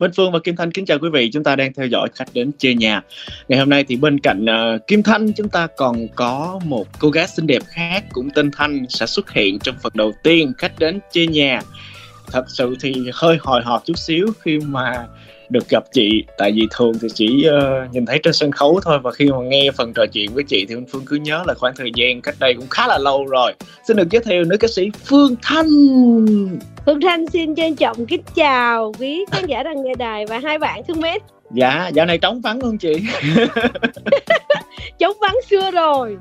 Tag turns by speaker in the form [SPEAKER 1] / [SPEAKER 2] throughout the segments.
[SPEAKER 1] Minh Phương và Kim Thanh kính chào quý vị, chúng ta đang theo dõi khách đến chơi nhà. Ngày hôm nay thì bên cạnh uh, Kim Thanh chúng ta còn có một cô gái xinh đẹp khác cũng tên Thanh sẽ xuất hiện trong phần đầu tiên khách đến chơi nhà. Thật sự thì hơi hồi hộp chút xíu khi mà được gặp chị. Tại vì thường thì chỉ uh, nhìn thấy trên sân khấu thôi. Và khi mà nghe phần trò chuyện với chị thì anh Phương cứ nhớ là khoảng thời gian cách đây cũng khá là lâu rồi. Xin được giới thiệu nữ ca sĩ Phương Thanh.
[SPEAKER 2] Phương Thanh xin trân trọng kính chào quý khán giả đang nghe đài và hai bạn thương mến
[SPEAKER 1] dạ dạo này trống vắng không chị?
[SPEAKER 2] Trống vắng xưa rồi.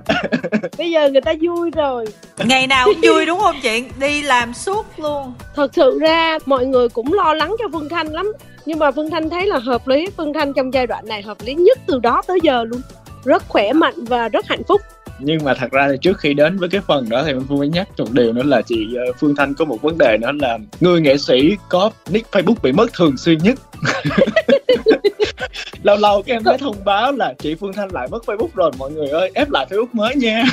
[SPEAKER 2] Bây giờ người ta vui rồi.
[SPEAKER 3] Ngày nào cũng vui đúng không chị? Đi làm suốt luôn.
[SPEAKER 2] Thật sự ra mọi người cũng lo lắng cho phương thanh lắm. Nhưng mà phương thanh thấy là hợp lý. Phương thanh trong giai đoạn này hợp lý nhất từ đó tới giờ luôn. Rất khỏe mạnh và rất hạnh phúc
[SPEAKER 1] nhưng mà thật ra thì trước khi đến với cái phần đó thì mình phương mới nhắc một điều nữa là chị ờ, phương thanh có một vấn đề nữa là người nghệ sĩ có nick facebook bị mất thường xuyên nhất. Lâu lâu các em thấy thông báo là chị phương thanh lại mất facebook rồi. Mọi người ơi ép lại facebook mới nha.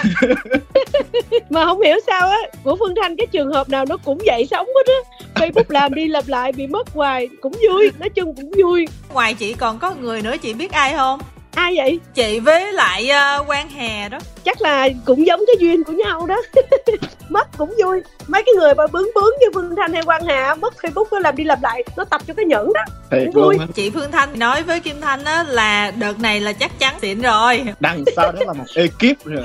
[SPEAKER 2] Mà không hiểu sao á của phương thanh cái trường hợp nào nó cũng vậy sống hết á. Facebook làm đi làm lại bị mất hoài cũng vui nói chung cũng vui.
[SPEAKER 3] Ngoài chị còn có người nữa chị biết ai không
[SPEAKER 2] ai vậy?
[SPEAKER 3] Chị với lại uh, quan hè đó.
[SPEAKER 2] Chắc là cũng giống cái duyên của nhau đó. Mất cũng vui. Mấy cái người mà bướng bướng như phương thanh hay quan hà mất facebook nó làm đi làm lại nó tập cho cái nhẫn đó.
[SPEAKER 1] Thiệt vui.
[SPEAKER 3] chị phương thanh nói với kim thanh á là đợt này là chắc chắn xịn rồi.
[SPEAKER 1] Đằng sau đó là một ekip rồi.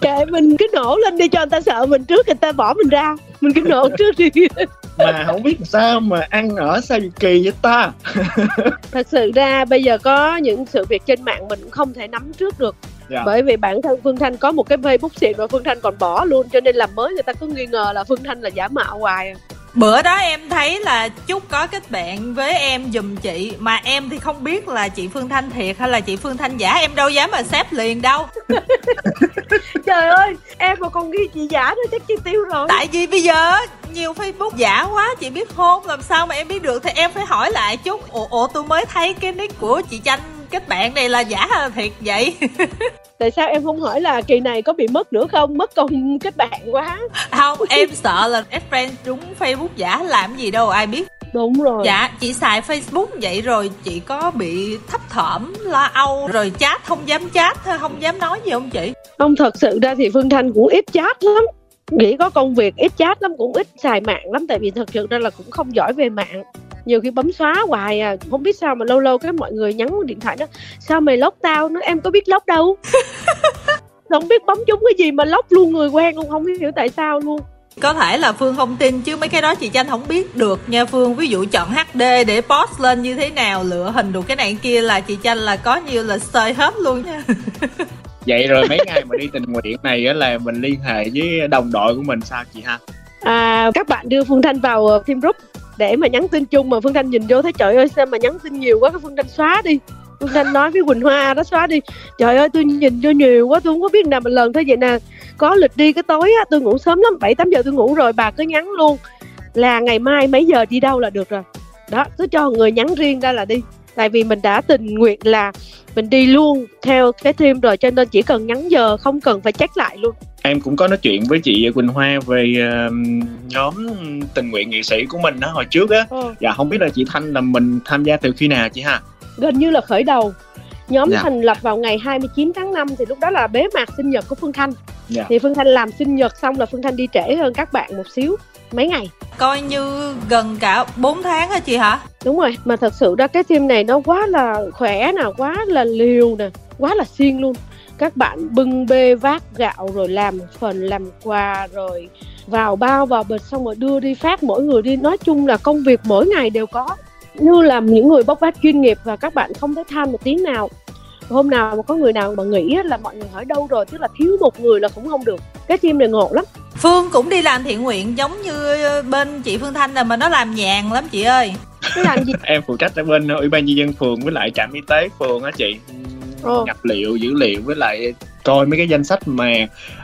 [SPEAKER 2] Kệ mình cứ nổ lên đi cho người ta sợ mình trước người ta bỏ mình ra mình cứ nổ trước đi.
[SPEAKER 1] Mà không biết sao mà ăn ở sao kỳ vậy ta?
[SPEAKER 2] Thật sự ra bây giờ có những sự việc trên mạng mình cũng không thể nắm trước được. Yeah. bởi vì bản thân phương thanh có một cái facebook xịn và phương thanh còn bỏ luôn cho nên làm mới người ta cứ nghi ngờ là phương thanh là giả mạo hoài
[SPEAKER 3] bữa đó em thấy là chúc có kết bạn với em giùm chị mà em thì không biết là chị phương thanh thiệt hay là chị phương thanh giả em đâu dám mà xếp liền đâu.
[SPEAKER 2] Trời ơi em mà còn ghi chị giả nữa chắc chi tiêu rồi.
[SPEAKER 3] Tại vì bây giờ nhiều facebook giả quá chị biết không làm sao mà em biết được thì em phải hỏi lại chút ủa, ủa tôi mới thấy cái nick của chị chanh kết bạn này là giả hay là thiệt vậy.
[SPEAKER 2] Tại sao em không hỏi là kỳ này có bị mất nữa không? Mất công kết bạn quá.
[SPEAKER 3] Không em sợ là add friend trúng facebook giả làm gì đâu ai biết.
[SPEAKER 2] Đúng rồi.
[SPEAKER 3] Dạ chị xài facebook vậy rồi chị có bị thấp thỏm lo âu rồi chat không dám chat thôi không dám nói gì không chị?
[SPEAKER 2] Không thật sự ra thì phương thanh cũng ít chat lắm. Nghĩ có công việc ít chat lắm cũng ít xài mạng lắm tại vì thật sự ra là cũng không giỏi về mạng nhiều khi bấm xóa hoài à. Không biết sao mà lâu lâu cái mọi người nhắn điện thoại đó sao mày lóc tao nó em có biết lóc đâu? Không biết bấm trúng cái gì mà lóc luôn người quen không không hiểu tại sao luôn.
[SPEAKER 3] Có thể là phương không tin chứ mấy cái đó chị tranh không biết được nha phương. Ví dụ chọn hd để post lên như thế nào lựa hình được cái này kia là chị tranh là có nhiều là sơi hết luôn nha.
[SPEAKER 1] Vậy rồi mấy ngày mà đi tình nguyện này á là mình liên hệ với đồng đội của mình sao chị ha?
[SPEAKER 2] À các bạn đưa phương thanh vào ờ, team group để mà nhắn tin chung mà phương thanh nhìn vô thấy, trời ơi, sao mà nhắn tin nhiều quá, cái phương thanh xóa đi. Phương thanh nói với quỳnh hoa, đó, xóa đi. Trời ơi, tôi nhìn vô nhiều quá, tôi không có biết nào mà lần thôi vậy nè. Có lịch đi cái tối á, tôi ngủ sớm lắm, bảy tám giờ tôi ngủ rồi, bà cứ nhắn luôn. Là ngày mai mấy giờ đi đâu là được rồi. Đó, cứ cho người nhắn riêng ra là đi tại vì mình đã tình nguyện là mình đi luôn theo cái team rồi cho nên chỉ cần nhắn giờ không cần phải check lại luôn
[SPEAKER 1] em cũng có nói chuyện với chị Quỳnh Hoa về uh, nhóm tình nguyện nghệ sĩ của mình đó hồi trước á ừ. dạ không biết là chị Thanh là mình tham gia từ khi nào chị ha
[SPEAKER 2] gần như là khởi đầu nhóm dạ. thành lập vào ngày 29 tháng 5 thì lúc đó là bế mạc sinh nhật của Phương Thanh dạ. thì Phương Thanh làm sinh nhật xong là Phương Thanh đi trễ hơn các bạn một xíu mấy ngày?
[SPEAKER 3] Coi như gần cả 4 tháng hả chị hả?
[SPEAKER 2] Đúng rồi mà thật sự đó cái team này nó quá là khỏe nè quá là liều nè quá là xiên luôn. Các bạn bưng bê vác gạo rồi làm phần làm quà rồi vào bao vào bịch xong rồi đưa đi phát mỗi người đi. Nói chung là công việc mỗi ngày đều có. Như là những người bốc vác chuyên nghiệp và các bạn không thấy than một tiếng nào hôm nào mà có người nào mà nghĩ là mọi người hỏi đâu rồi tức là thiếu một người là cũng không được. Cái team này ngộ lắm.
[SPEAKER 3] Phương cũng đi làm thiện nguyện giống như bên chị phương thanh là mà nó làm nhàn lắm chị ơi.
[SPEAKER 1] Cái làm gì? Em phụ trách ở bên ủy ban nhân dân phường với lại trạm y tế phường á chị. Ồ. nhập liệu dữ liệu với lại coi mấy cái danh sách mà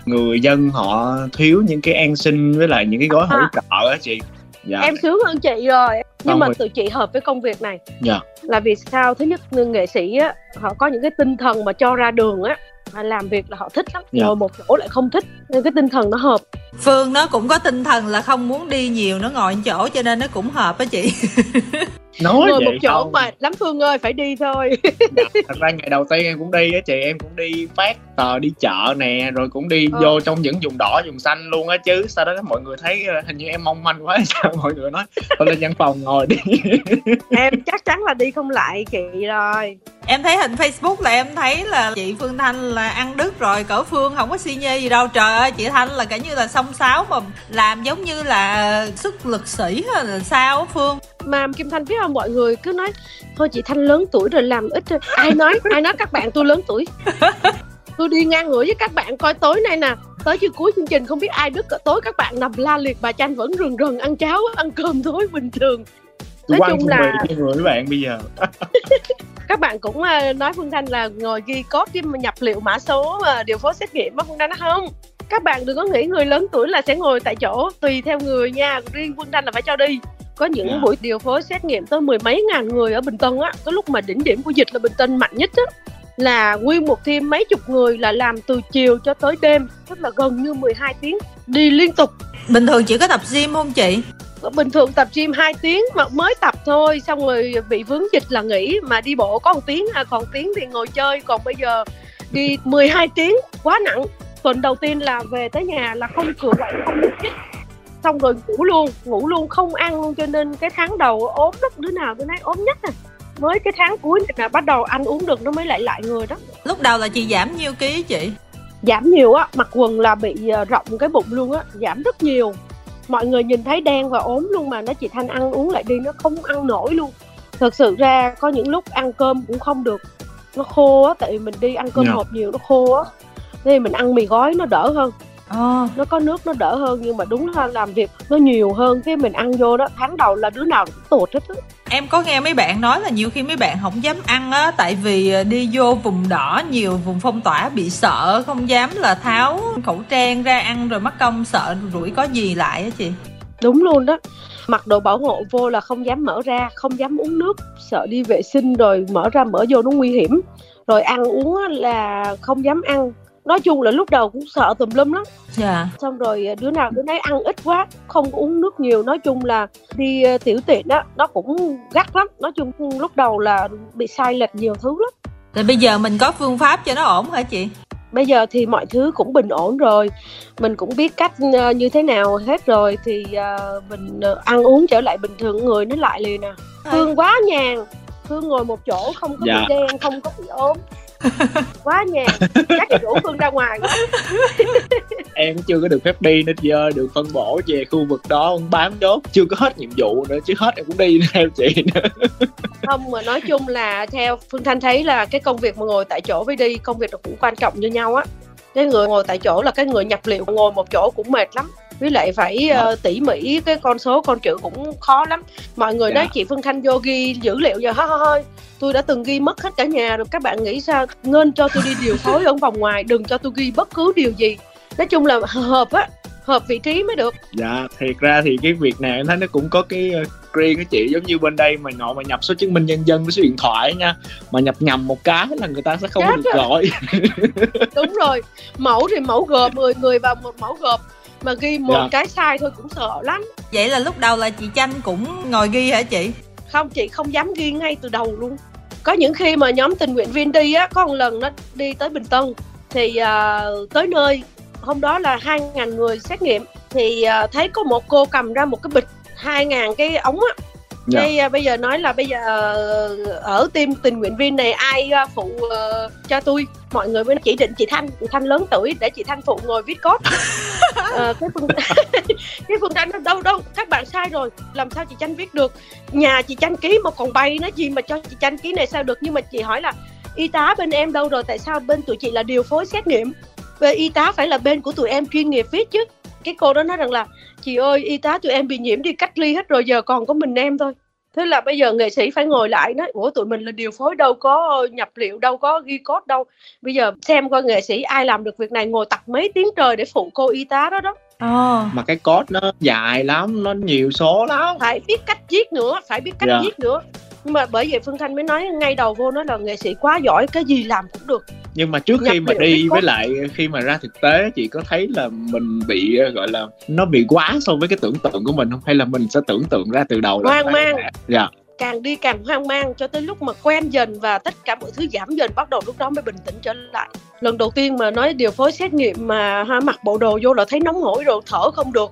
[SPEAKER 1] người dân họ thiếu những cái an sinh với lại những cái gói hỗ à. trợ á chị.
[SPEAKER 2] Dạ. em sướng hơn chị rồi. Nhưng Không mà tụi chị hợp với công việc này.
[SPEAKER 1] Dạ.
[SPEAKER 2] Là vì sao? Thứ nhất nghệ sĩ á họ có những cái tinh thần mà cho ra đường á mà làm việc là họ thích lắm.
[SPEAKER 1] Dạ.
[SPEAKER 2] ngồi một chỗ lại không thích nên cái tinh thần nó hợp.
[SPEAKER 3] Phương nó cũng có tinh thần là không muốn đi nhiều nó ngồi một chỗ cho nên nó cũng hợp á chị
[SPEAKER 1] nói
[SPEAKER 2] ngồi
[SPEAKER 1] vậy
[SPEAKER 2] một chỗ
[SPEAKER 1] không.
[SPEAKER 2] mệt lắm phương ơi phải đi thôi.
[SPEAKER 1] Thật ra ngày đầu tiên em cũng đi á chị em cũng đi phát tờ đi chợ nè rồi cũng đi
[SPEAKER 2] Ờ.
[SPEAKER 1] vô trong những vùng đỏ vùng xanh luôn á chứ sau đó mọi người thấy ờ, hình như em mong manh quá sao mọi người nói thôi lên văn phòng ngồi đi.
[SPEAKER 2] Em chắc chắn là đi không lại chị rồi.
[SPEAKER 3] Em thấy hình Facebook là em thấy là chị Phương Thanh là ăn đứt rồi Cỡ Phương không có si nhê gì đâu. Trời ơi chị Thanh là cả như là song sáo mà làm giống như là sức lực sĩ hay là sao Phương?
[SPEAKER 2] Mà Kim Thanh biết không mọi người cứ nói thôi chị Thanh lớn tuổi rồi làm ít thôi. Ai nói? Ai nói các bạn tôi lớn tuổi? Tôi đi ngang ngửa với các bạn coi tối nay nè. Tới chưa cuối chương trình không biết ai đứt tối các bạn nằm la liệt bà Chanh vẫn rừng rừng ăn cháo ăn cơm tối bình thường. Nói
[SPEAKER 1] quăng
[SPEAKER 2] chung là-
[SPEAKER 1] người bạn bây giờ.
[SPEAKER 2] Các bạn cũng ờ, nói Phương Thanh là ngồi ghi code với nhập liệu mã số ờ, điều phối xét nghiệm á Phương Thanh nói không? Các bạn đừng có nghĩ người lớn tuổi là sẽ ngồi tại chỗ tùy theo người nha. Riêng Phương Thanh là phải cho đi có những
[SPEAKER 1] Dạ.
[SPEAKER 2] buổi điều phối xét nghiệm tới mười mấy ngàn người ở Bình Tân á cái lúc mà đỉnh điểm của dịch là Bình Tân mạnh nhất á. Là nguyên một team mấy chục người là làm từ chiều cho tới đêm tức là gần như 12 tiếng đi liên tục.
[SPEAKER 3] Bình thường chị có tập gym không chị?
[SPEAKER 2] bình thường tập gym 2 tiếng mà mới tập thôi xong rồi bị vướng dịch là nghỉ mà đi bộ có một tiếng à, còn tiếng thì ngồi chơi. Còn bây giờ đi 12 tiếng quá nặng. Tuần đầu tiên là về tới nhà là không cựa quậy không nhúc nhích xong rồi ngủ luôn ngủ luôn không ăn luôn cho nên cái tháng đầu ốm lắm đứa nào đứa nấy ốm nhất à. Mới cái tháng cuối này là bắt đầu ăn uống được nó mới lại lại người đó.
[SPEAKER 3] Lúc đầu là chị giảm nhiêu ký chị?
[SPEAKER 2] giảm nhiều á mặc quần là bị ờ, rộng cái bụng luôn á giảm rất nhiều. Mọi người nhìn thấy đen và ốm luôn mà nó chị thanh ăn uống lại đi nó không ăn nổi luôn. Thật sự ra có những lúc ăn cơm cũng không được nó khô á tại vì mình đi ăn cơm
[SPEAKER 1] Dạ.
[SPEAKER 2] hộp nhiều nó khô á. Thì mình ăn mì gói nó đỡ hơn
[SPEAKER 3] Ờ,
[SPEAKER 2] nó có nước nó đỡ hơn nhưng mà đúng là làm việc nó nhiều hơn cái mình ăn vô đó tháng đầu là đứa nào cũng tụt hết á.
[SPEAKER 3] Em có nghe mấy bạn nói là nhiều khi mấy bạn không dám ăn á Tại vì đi vô vùng đỏ nhiều vùng phong tỏa bị sợ Không dám là tháo khẩu trang ra ăn rồi mắc công sợ rủi có gì lại á chị.
[SPEAKER 2] Đúng luôn đó. Mặc đồ bảo hộ vô là không dám mở ra không dám uống nước sợ đi vệ sinh rồi mở ra mở vô nó nguy hiểm. Rồi ăn uống á là không dám ăn nói chung là lúc đầu cũng sợ tùm lum lắm.
[SPEAKER 3] Dạ.
[SPEAKER 2] Xong rồi đứa nào đứa nấy ăn ít quá không có uống nước nhiều. Nói chung là đi ờ, tiểu tiện đó nó cũng gắt lắm. Nói chung lúc đầu là bị sai lệch nhiều thứ lắm.
[SPEAKER 3] Rồi bây giờ mình có phương pháp cho nó ổn hả chị?
[SPEAKER 2] bây giờ thì mọi thứ cũng bình ổn rồi. Mình cũng biết cách ờ, như thế nào hết rồi. Thì mình ăn uống trở lại bình thường người nó lại liền nè Phương quá nhàn Phương ngồi một chỗ không có
[SPEAKER 1] Dạ.
[SPEAKER 2] bị đen không có bị ốm quá nhàn chắc là rủ Phương ra ngoài quá.
[SPEAKER 1] em chưa có được phép đi nên giờ được phân bổ về khu vực đó ông bám chốt chưa có hết nhiệm vụ nữa chứ hết em cũng đi theo chị nữa
[SPEAKER 2] không mà nói chung là theo Phương Thanh thấy là cái công việc mà ngồi tại chỗ với đi công việc nó cũng quan trọng như nhau á cái người ngồi tại chỗ là cái người nhập liệu ngồi một chỗ cũng mệt lắm. Với lại phải ờ, tỉ mỉ cái con số con chữ cũng khó lắm. Mọi người
[SPEAKER 1] Dạ.
[SPEAKER 2] nói chị Phương Thanh vô ghi dữ liệu giờ. Hơi hơi tôi đã từng ghi mất hết cả nhà rồi. Các bạn nghĩ sao? Nên cho tôi đi điều phối ở vòng ngoài đừng cho tôi ghi bất cứ điều gì. Nói chung là hợp á hợp vị trí mới được.
[SPEAKER 1] Dạ thiệt ra thì cái việc này em thấy nó cũng có cái ờ, riêng cái chị giống như bên đây mà nội mà nhập số chứng minh nhân dân với số điện thoại nha. Mà nhập nhầm một cái là người ta sẽ không
[SPEAKER 2] Chết
[SPEAKER 1] được
[SPEAKER 2] rồi.
[SPEAKER 1] gọi.
[SPEAKER 2] Đúng rồi. Mẫu thì mẫu gộp 10 người vào một mẫu gộp. Mà ghi một
[SPEAKER 1] Dạ.
[SPEAKER 2] cái sai thôi cũng sợ lắm.
[SPEAKER 3] Vậy là lúc đầu là chị Chanh cũng ngồi ghi hả chị?
[SPEAKER 2] không chị không dám ghi ngay từ đầu luôn. Có những khi mà nhóm tình nguyện viên đi á có một lần nó đi tới bình tân thì à, tới nơi hôm đó là hai ngàn người xét nghiệm thì à, thấy có một cô cầm ra một cái bịch hai ngàn cái ống á.
[SPEAKER 1] Dạ.
[SPEAKER 2] Cái à, bây giờ nói là bây giờ ờ, ở team tình nguyện viên này ai à, phụ ờ, cho tôi? Mọi người mới chỉ định chị Thanh chị Thanh lớn tuổi để chị Thanh phụ ngồi viết code. Ờ, cái phương cái phương Thanh nói đâu đâu các bạn sai rồi làm sao chị Chanh viết được? Nhà chị Chanh ký mà còn bay nó gì mà cho chị Chanh ký này sao được? Nhưng mà chị hỏi là y tá bên em đâu rồi tại sao bên tụi chị là điều phối xét nghiệm về y tá phải là bên của tụi em chuyên nghiệp viết chứ. Cái cô đó nói rằng là chị ơi y tá tụi em bị nhiễm đi cách ly hết rồi giờ còn có mình em thôi. Thế là bây giờ nghệ sĩ phải ngồi lại nói ủa tụi mình là điều phối đâu có nhập liệu đâu có ghi code đâu. Bây giờ xem coi nghệ sĩ ai làm được việc này ngồi tập mấy tiếng trời để phụ cô y tá đó đó.
[SPEAKER 3] Ồ,
[SPEAKER 1] mà cái code nó dài lắm nó nhiều số lắm.
[SPEAKER 2] Phải biết cách viết nữa phải biết cách
[SPEAKER 1] Dạ.
[SPEAKER 2] viết nữa. Nhưng mà bởi vậy phương thanh mới nói ngay đầu vô nói là nghệ sĩ quá giỏi cái gì làm cũng được
[SPEAKER 1] nhưng mà trước khi mà đi với lại khi mà ra thực tế chị có thấy là mình bị gọi là nó bị quá so với cái tưởng tượng của mình không? Hay là mình sẽ tưởng tượng ra từ đầu
[SPEAKER 2] Hoang mang.
[SPEAKER 1] dạ.
[SPEAKER 2] Càng đi càng hoang mang cho tới lúc mà quen dần và tất cả mọi thứ giảm dần bắt đầu lúc đó mới bình tĩnh trở lại. Lần đầu tiên mà nói điều phối xét nghiệm mà ha, mặc bộ đồ vô là thấy nóng hổi rồi thở không được.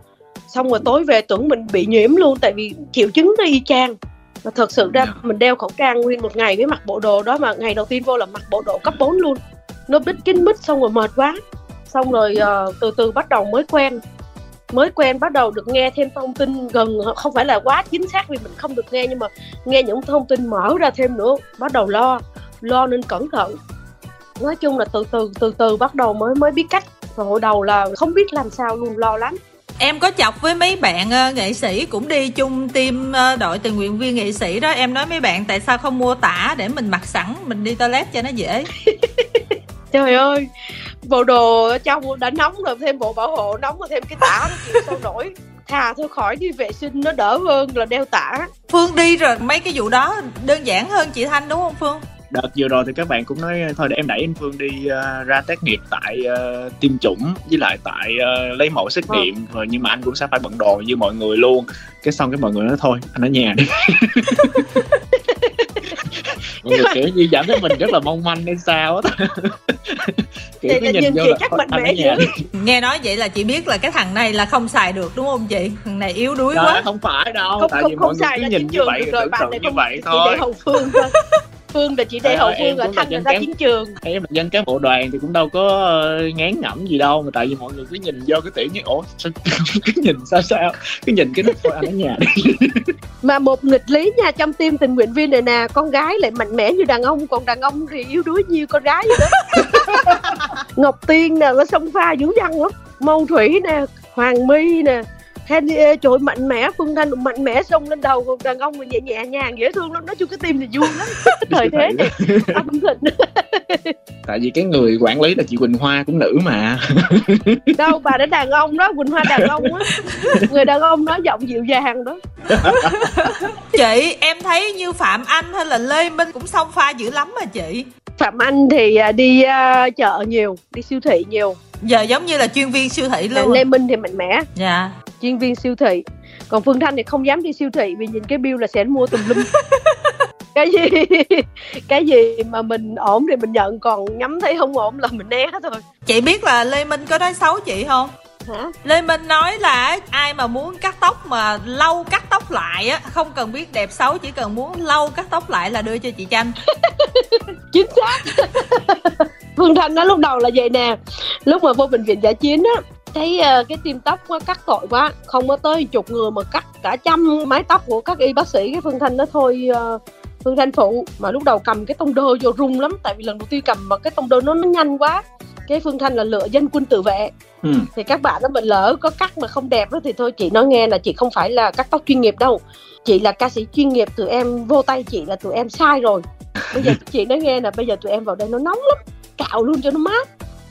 [SPEAKER 2] Xong rồi tối về tưởng mình bị nhiễm luôn tại vì triệu chứng nó y chang. Và thật sự ra
[SPEAKER 1] Dạ.
[SPEAKER 2] mình đeo khẩu trang nguyên một ngày với mặc bộ đồ đó mà ngày đầu tiên vô là mặc bộ đồ cấp 4 luôn nó bít kín mít xong rồi mệt quá. Xong rồi ờ, từ từ bắt đầu mới quen. Mới quen bắt đầu được nghe thêm thông tin gần không phải là quá chính xác vì mình không được nghe nhưng mà nghe những thông tin mở ra thêm nữa bắt đầu lo lo nên cẩn thận. Nói chung là từ từ từ từ bắt đầu mới mới biết cách. Và hồi đầu là không biết làm sao luôn lo lắm.
[SPEAKER 3] Em có chọc với mấy bạn ờ, nghệ sĩ cũng đi chung team ờ, đội tình nguyện viên nghệ sĩ đó. Em nói mấy bạn tại sao không mua tả để mình mặc sẵn Mình đi toilet cho nó dễ
[SPEAKER 2] trời ơi bộ đồ ở trong đã nóng rồi thêm bộ bảo hộ nóng rồi thêm cái tả nó chịu sao nổi thà thôi khỏi đi vệ sinh nó đỡ hơn là đeo tả
[SPEAKER 3] Phương đi rồi mấy cái vụ đó đơn giản hơn chị Thanh đúng không Phương?
[SPEAKER 1] đợt vừa rồi thì các bạn cũng nói thôi để em đẩy anh Phương đi ờ, ra tác nghiệp tại ờ, tiêm chủng với lại tại ờ, lấy mẫu xét
[SPEAKER 2] Vâng.
[SPEAKER 1] nghiệm rồi nhưng mà anh cũng sẽ phải bận đồ như mọi người luôn cái xong cái mọi người nói thôi anh ở nhà đi mọi người kiểu như cảm thấy mình rất là mong manh hay sao á. Kiểu
[SPEAKER 2] Vậy
[SPEAKER 1] cứ nhìn vô
[SPEAKER 2] chị
[SPEAKER 1] là
[SPEAKER 2] chắc
[SPEAKER 1] "Thôi,
[SPEAKER 2] mạnh
[SPEAKER 1] anh ở
[SPEAKER 2] mẽ
[SPEAKER 1] nhà
[SPEAKER 2] dữ."
[SPEAKER 1] đi
[SPEAKER 3] Nghe nói vậy là chị biết là cái thằng này là không xài được đúng không chị? Thằng này yếu đuối
[SPEAKER 1] Trời
[SPEAKER 3] quá.
[SPEAKER 1] không phải đâu
[SPEAKER 2] không
[SPEAKER 1] tại
[SPEAKER 2] không
[SPEAKER 1] vì
[SPEAKER 2] không
[SPEAKER 1] mọi người
[SPEAKER 2] xài
[SPEAKER 1] cứ nhìn như vậy
[SPEAKER 2] rồi
[SPEAKER 1] tưởng
[SPEAKER 2] bạn
[SPEAKER 1] tượng
[SPEAKER 2] này
[SPEAKER 1] như vậy
[SPEAKER 2] chị
[SPEAKER 1] thôi.
[SPEAKER 2] để hậu phương thôi phương là chỉ để
[SPEAKER 1] Trời
[SPEAKER 2] hậu phương ở
[SPEAKER 1] cũng là
[SPEAKER 2] ra chiến trường.
[SPEAKER 1] Em là dân cán bộ đoàn thì cũng đâu có ờ, ngán ngẩm gì đâu mà tại vì mọi người cứ nhìn vô cái tiểu như ủa sao cứ nhìn sao sao? Cứ nhìn cái nó thôi anh ở nhà đi.
[SPEAKER 2] Mà một nghịch lý nha trong team tình nguyện viên này nè con gái lại mạnh mẽ như đàn ông còn đàn ông thì yếu đuối như con gái vậy đó ngọc tiên nè nó sông pha dữ dằn lắm. Mâu thủy nè hoàng my nè Ơi, trời mạnh mẽ phương thanh mạnh mẽ xông lên đầu còn đàn ông thì nhẹ nhẹ nhàng dễ thương lắm. Nói chung cái team thì vui lắm. Thời thế này âm thịnh
[SPEAKER 1] tại vì cái người quản lý là chị Quỳnh Hoa cũng nữ mà.
[SPEAKER 2] Đâu bà đã đàn ông đó quỳnh hoa đàn ông á. Người đàn ông nói giọng dịu dàng đó.
[SPEAKER 3] Chị em thấy như Phạm Anh hay là Lê Minh cũng xông pha dữ lắm mà chị.
[SPEAKER 2] Phạm anh thì à, đi à, chợ nhiều đi siêu thị nhiều.
[SPEAKER 3] Giờ giống như là chuyên viên siêu thị
[SPEAKER 2] Còn
[SPEAKER 3] luôn.
[SPEAKER 2] Lê minh thì mạnh mẽ.
[SPEAKER 3] Dạ
[SPEAKER 2] chuyên viên siêu thị. Còn phương thanh thì không dám đi siêu thị vì nhìn cái bill là sẽ mua tùm lum. Cái gì? Cái gì mà mình ổn thì mình nhận còn nhắm thấy không ổn là mình né thôi.
[SPEAKER 3] Chị biết là Lê Minh có nói xấu chị không?
[SPEAKER 2] hả?
[SPEAKER 3] Lê Minh nói là ai mà muốn cắt tóc mà lâu cắt tóc lại á Không cần biết đẹp xấu chỉ cần muốn lâu cắt tóc lại là đưa cho chị Chanh.
[SPEAKER 2] Chính xác. Phương thanh nói lúc đầu là vậy nè. Lúc mà vô bệnh viện giả chiến á thấy ờ, cái tim tóc cắt tội quá. Không có tới chục người mà cắt cả trăm mái tóc của các y bác sĩ cái phương thanh nói thôi ờ, phương thanh phụ. Mà lúc đầu cầm cái tông đơ vô rung lắm tại vì lần đầu tiên cầm mà cái tông đơ nó nó nhanh quá. Cái phương thanh là lựa dân quân tự vệ.
[SPEAKER 1] Ừ.
[SPEAKER 2] thì các bạn đó mình lỡ có cắt mà không đẹp đó thì thôi chị nói nghe là chị không phải là cắt tóc chuyên nghiệp đâu. Chị là ca sĩ chuyên nghiệp tụi em vô tay chị là tụi em sai rồi. Bây giờ chị nói nghe là bây giờ tụi em vào đây nó nóng lắm cạo luôn cho nó mát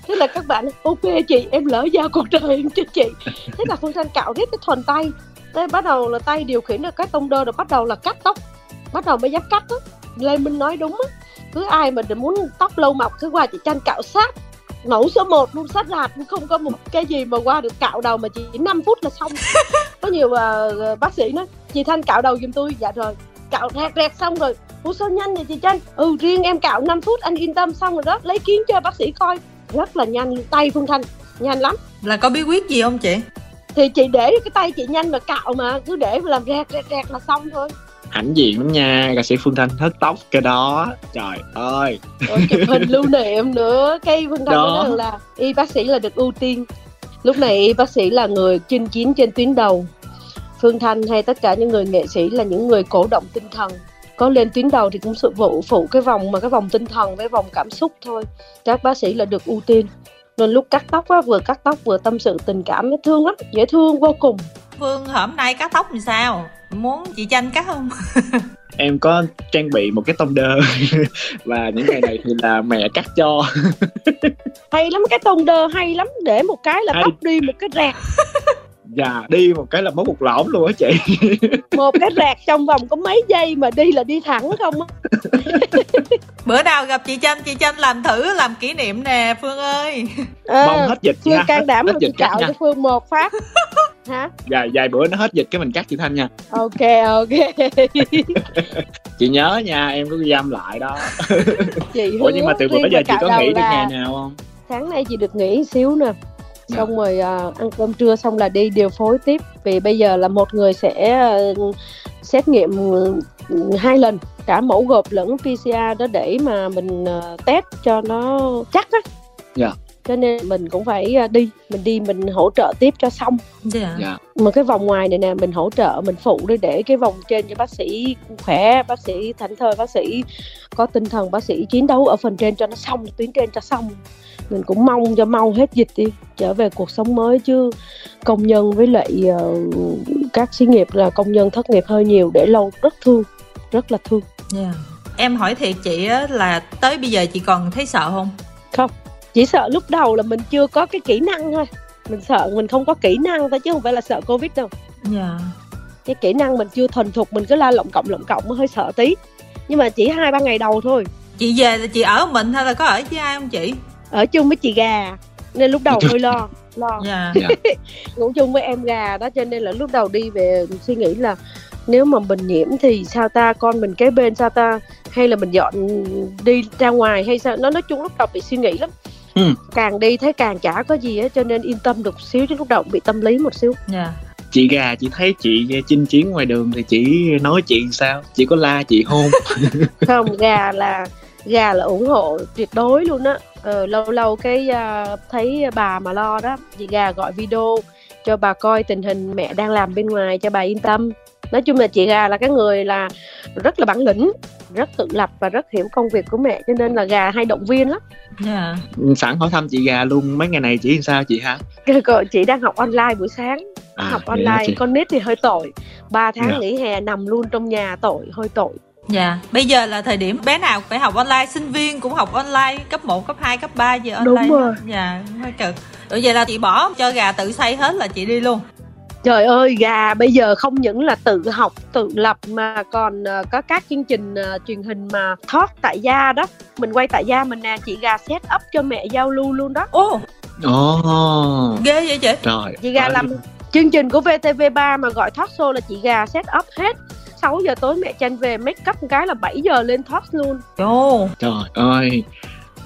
[SPEAKER 2] thế là các bạn ok chị em lỡ giao cuộc đời em cho chị. Thế là phương thanh cạo hết cái thuần tay. Thế bắt đầu là tay điều khiển được cái tông đơ rồi bắt đầu là cắt tóc. Bắt đầu mới dám cắt á. Lê minh nói đúng á. Cứ ai mà muốn tóc lâu mọc cứ qua chị chanh cạo sát. Mẫu số 1 luôn sát rạt không có một cái gì mà qua được cạo đầu mà chỉ 5 phút là xong. Có nhiều uh, bác sĩ nói chị thanh cạo đầu giùm tôi. Dạ rồi. Cạo rẹt rẹt xong rồi. Ủa sao nhanh vậy chị tranh ừ riêng em cạo 5 phút anh yên tâm xong rồi đó. Lấy kiến cho bác sĩ coi rất là nhanh tay phương thanh nhanh lắm.
[SPEAKER 3] Là có bí quyết gì không chị?
[SPEAKER 2] thì chị để cái tay chị nhanh mà cạo mà cứ để mà làm rẹt rẹt rẹt là xong thôi.
[SPEAKER 1] Hãnh diện lắm nha ca sĩ Phương Thanh hớt tóc cái đó. Trời ơi.
[SPEAKER 2] Rồi chụp hình lưu niệm nữa cái phương thanh
[SPEAKER 1] Đó.
[SPEAKER 2] nói là y bác sĩ là được ưu tiên. Lúc này y bác sĩ là người chinh chiến trên tuyến đầu. Phương thanh hay tất cả những người nghệ sĩ là những người cổ động tinh thần có lên tuyến đầu thì cũng sự vụ phụ cái vòng mà cái vòng tinh thần với vòng cảm xúc thôi. Các bác sĩ là được ưu tiên. Nên lúc cắt tóc á vừa cắt tóc vừa tâm sự tình cảm nó thương lắm dễ thương vô cùng.
[SPEAKER 3] Phương hôm nay cắt tóc làm sao? Muốn chị Chanh cắt không?
[SPEAKER 1] em có trang bị một cái tông đơ. Và những ngày này thì là mẹ cắt cho.
[SPEAKER 2] Hay lắm cái tông đơ hay lắm. Để một cái là
[SPEAKER 1] Hay.
[SPEAKER 2] tóc đi một cái rẹt
[SPEAKER 1] dạ đi một cái là mất một lõm luôn á chị.
[SPEAKER 2] Một cái rạc trong vòng có mấy giây mà đi là đi thẳng không á.
[SPEAKER 3] Bữa nào gặp chị Tranh chị Tranh làm thử làm kỷ niệm nè Phương ơi.
[SPEAKER 2] À,
[SPEAKER 1] Mong hết dịch
[SPEAKER 2] Phương
[SPEAKER 1] nha,
[SPEAKER 2] can
[SPEAKER 1] hết-
[SPEAKER 2] đảm
[SPEAKER 1] hết
[SPEAKER 2] là
[SPEAKER 1] dịch
[SPEAKER 2] cạo cho Phương một phát. Hả?
[SPEAKER 1] Vài vài bữa nó hết dịch cái mình cắt chị thanh nha.
[SPEAKER 2] Ok ok.
[SPEAKER 1] Chị nhớ nha em có ghi âm lại đó.
[SPEAKER 2] Chị
[SPEAKER 1] ủa nhưng mà từ bữa giờ chị có được
[SPEAKER 2] là
[SPEAKER 1] ngày nào không?
[SPEAKER 2] Sáng nay chị được nghỉ xíu nè
[SPEAKER 1] Dạ.
[SPEAKER 2] xong rồi à, ăn cơm trưa xong là đi điều phối tiếp vì bây giờ là một người sẽ ờ, xét nghiệm ừ, hai lần cả mẫu gộp lẫn PCR đó để mà mình ờ, test cho nó chắc á
[SPEAKER 1] Dạ.
[SPEAKER 2] Cho nên mình cũng phải ờ, đi. Mình đi mình hỗ trợ tiếp cho xong.
[SPEAKER 3] Dạ.
[SPEAKER 1] Dạ.
[SPEAKER 2] Mà cái vòng ngoài này nè mình hỗ trợ mình phụ đi để cái vòng trên cho bác sĩ khỏe bác sĩ thảnh thơi bác sĩ có tinh thần bác sĩ chiến đấu ở phần trên cho nó xong tuyến trên cho xong. Mình cũng mong cho mau hết dịch đi trở về cuộc sống mới chứ công nhân với lại ờ, các xí nghiệp là công nhân thất nghiệp hơi nhiều để lâu rất thương rất là thương.
[SPEAKER 3] Dạ. Em hỏi thiệt chị á là tới bây giờ chị còn thấy sợ không?
[SPEAKER 2] Không chỉ sợ lúc đầu là mình chưa có cái kỹ năng thôi. Mình sợ mình không có kỹ năng thôi chứ không phải là sợ covid đâu.
[SPEAKER 3] Dạ.
[SPEAKER 2] Cái kỹ năng mình chưa thuần thục mình cứ la lộng cộng lộng cộng hơi sợ tí. Nhưng mà chỉ hai ba ngày đầu thôi.
[SPEAKER 3] Chị về là chị ở một mình hay là có ở với ai không chị?
[SPEAKER 2] Ở chung với chị gà nên lúc đầu hơi lo lo.
[SPEAKER 3] Dạ.
[SPEAKER 1] Dạ.
[SPEAKER 2] Ngủ chung với em gà đó cho nên là lúc đầu đi về suy nghĩ là nếu mà mình nhiễm thì sao ta con mình kế bên sao ta? Hay là mình dọn đi ra ngoài hay sao? Nó nói chung lúc đầu bị suy nghĩ lắm
[SPEAKER 1] Ừ.
[SPEAKER 2] càng đi thấy càng chả có gì á cho nên yên tâm được xíu chứ lúc đầu bị tâm lý một xíu.
[SPEAKER 3] Dạ.
[SPEAKER 1] Chị gà chị thấy chị chinh chiến ngoài đường thì chị nói chị sao? Chị có la chị hôn
[SPEAKER 2] không gà là gà là ủng hộ tuyệt đối luôn á. Ờ, lâu lâu cái à, thấy bà mà lo đó chị gà gọi video cho bà coi tình hình mẹ đang làm bên ngoài cho bà yên tâm nói chung là chị gà là cái người là rất là bản lĩnh rất tự lập và rất hiểu công việc của mẹ cho nên là gà hay động viên lắm.
[SPEAKER 3] Dạ.
[SPEAKER 1] Sẵn hỏi thăm chị gà luôn mấy ngày này chị sao chị hả
[SPEAKER 2] Còn chị đang học online buổi sáng.
[SPEAKER 1] À,
[SPEAKER 2] học online
[SPEAKER 1] chị?
[SPEAKER 2] con nít thì hơi tội. 3 tháng
[SPEAKER 1] Dạ.
[SPEAKER 2] nghỉ hè nằm luôn trong nhà tội hơi tội.
[SPEAKER 3] Dạ. Bây giờ là thời điểm bé nào phải học online sinh viên cũng học online cấp 1, cấp 2, cấp 3 giờ
[SPEAKER 2] Đúng
[SPEAKER 3] online
[SPEAKER 2] rồi.
[SPEAKER 3] hết. dạ hơi cực Ủa vậy là chị bỏ cho gà tự xây hết là chị đi luôn
[SPEAKER 2] Trời ơi, gà bây giờ không những là tự học, tự lập mà còn ờ, có các chương trình ờ, truyền hình mà talk tại gia đó. Mình quay tại gia mình nè, chị gà set up cho mẹ giao lưu luôn đó.
[SPEAKER 3] ô
[SPEAKER 1] ồ
[SPEAKER 3] ghê vậy chị
[SPEAKER 1] trời
[SPEAKER 2] Chị gà
[SPEAKER 1] ơi.
[SPEAKER 2] làm chương trình của VTV3 mà gọi talk show là chị gà set up hết. 6 giờ tối mẹ tranh về make up một cái là 7 giờ lên talk luôn.
[SPEAKER 3] ồ
[SPEAKER 1] trời ơi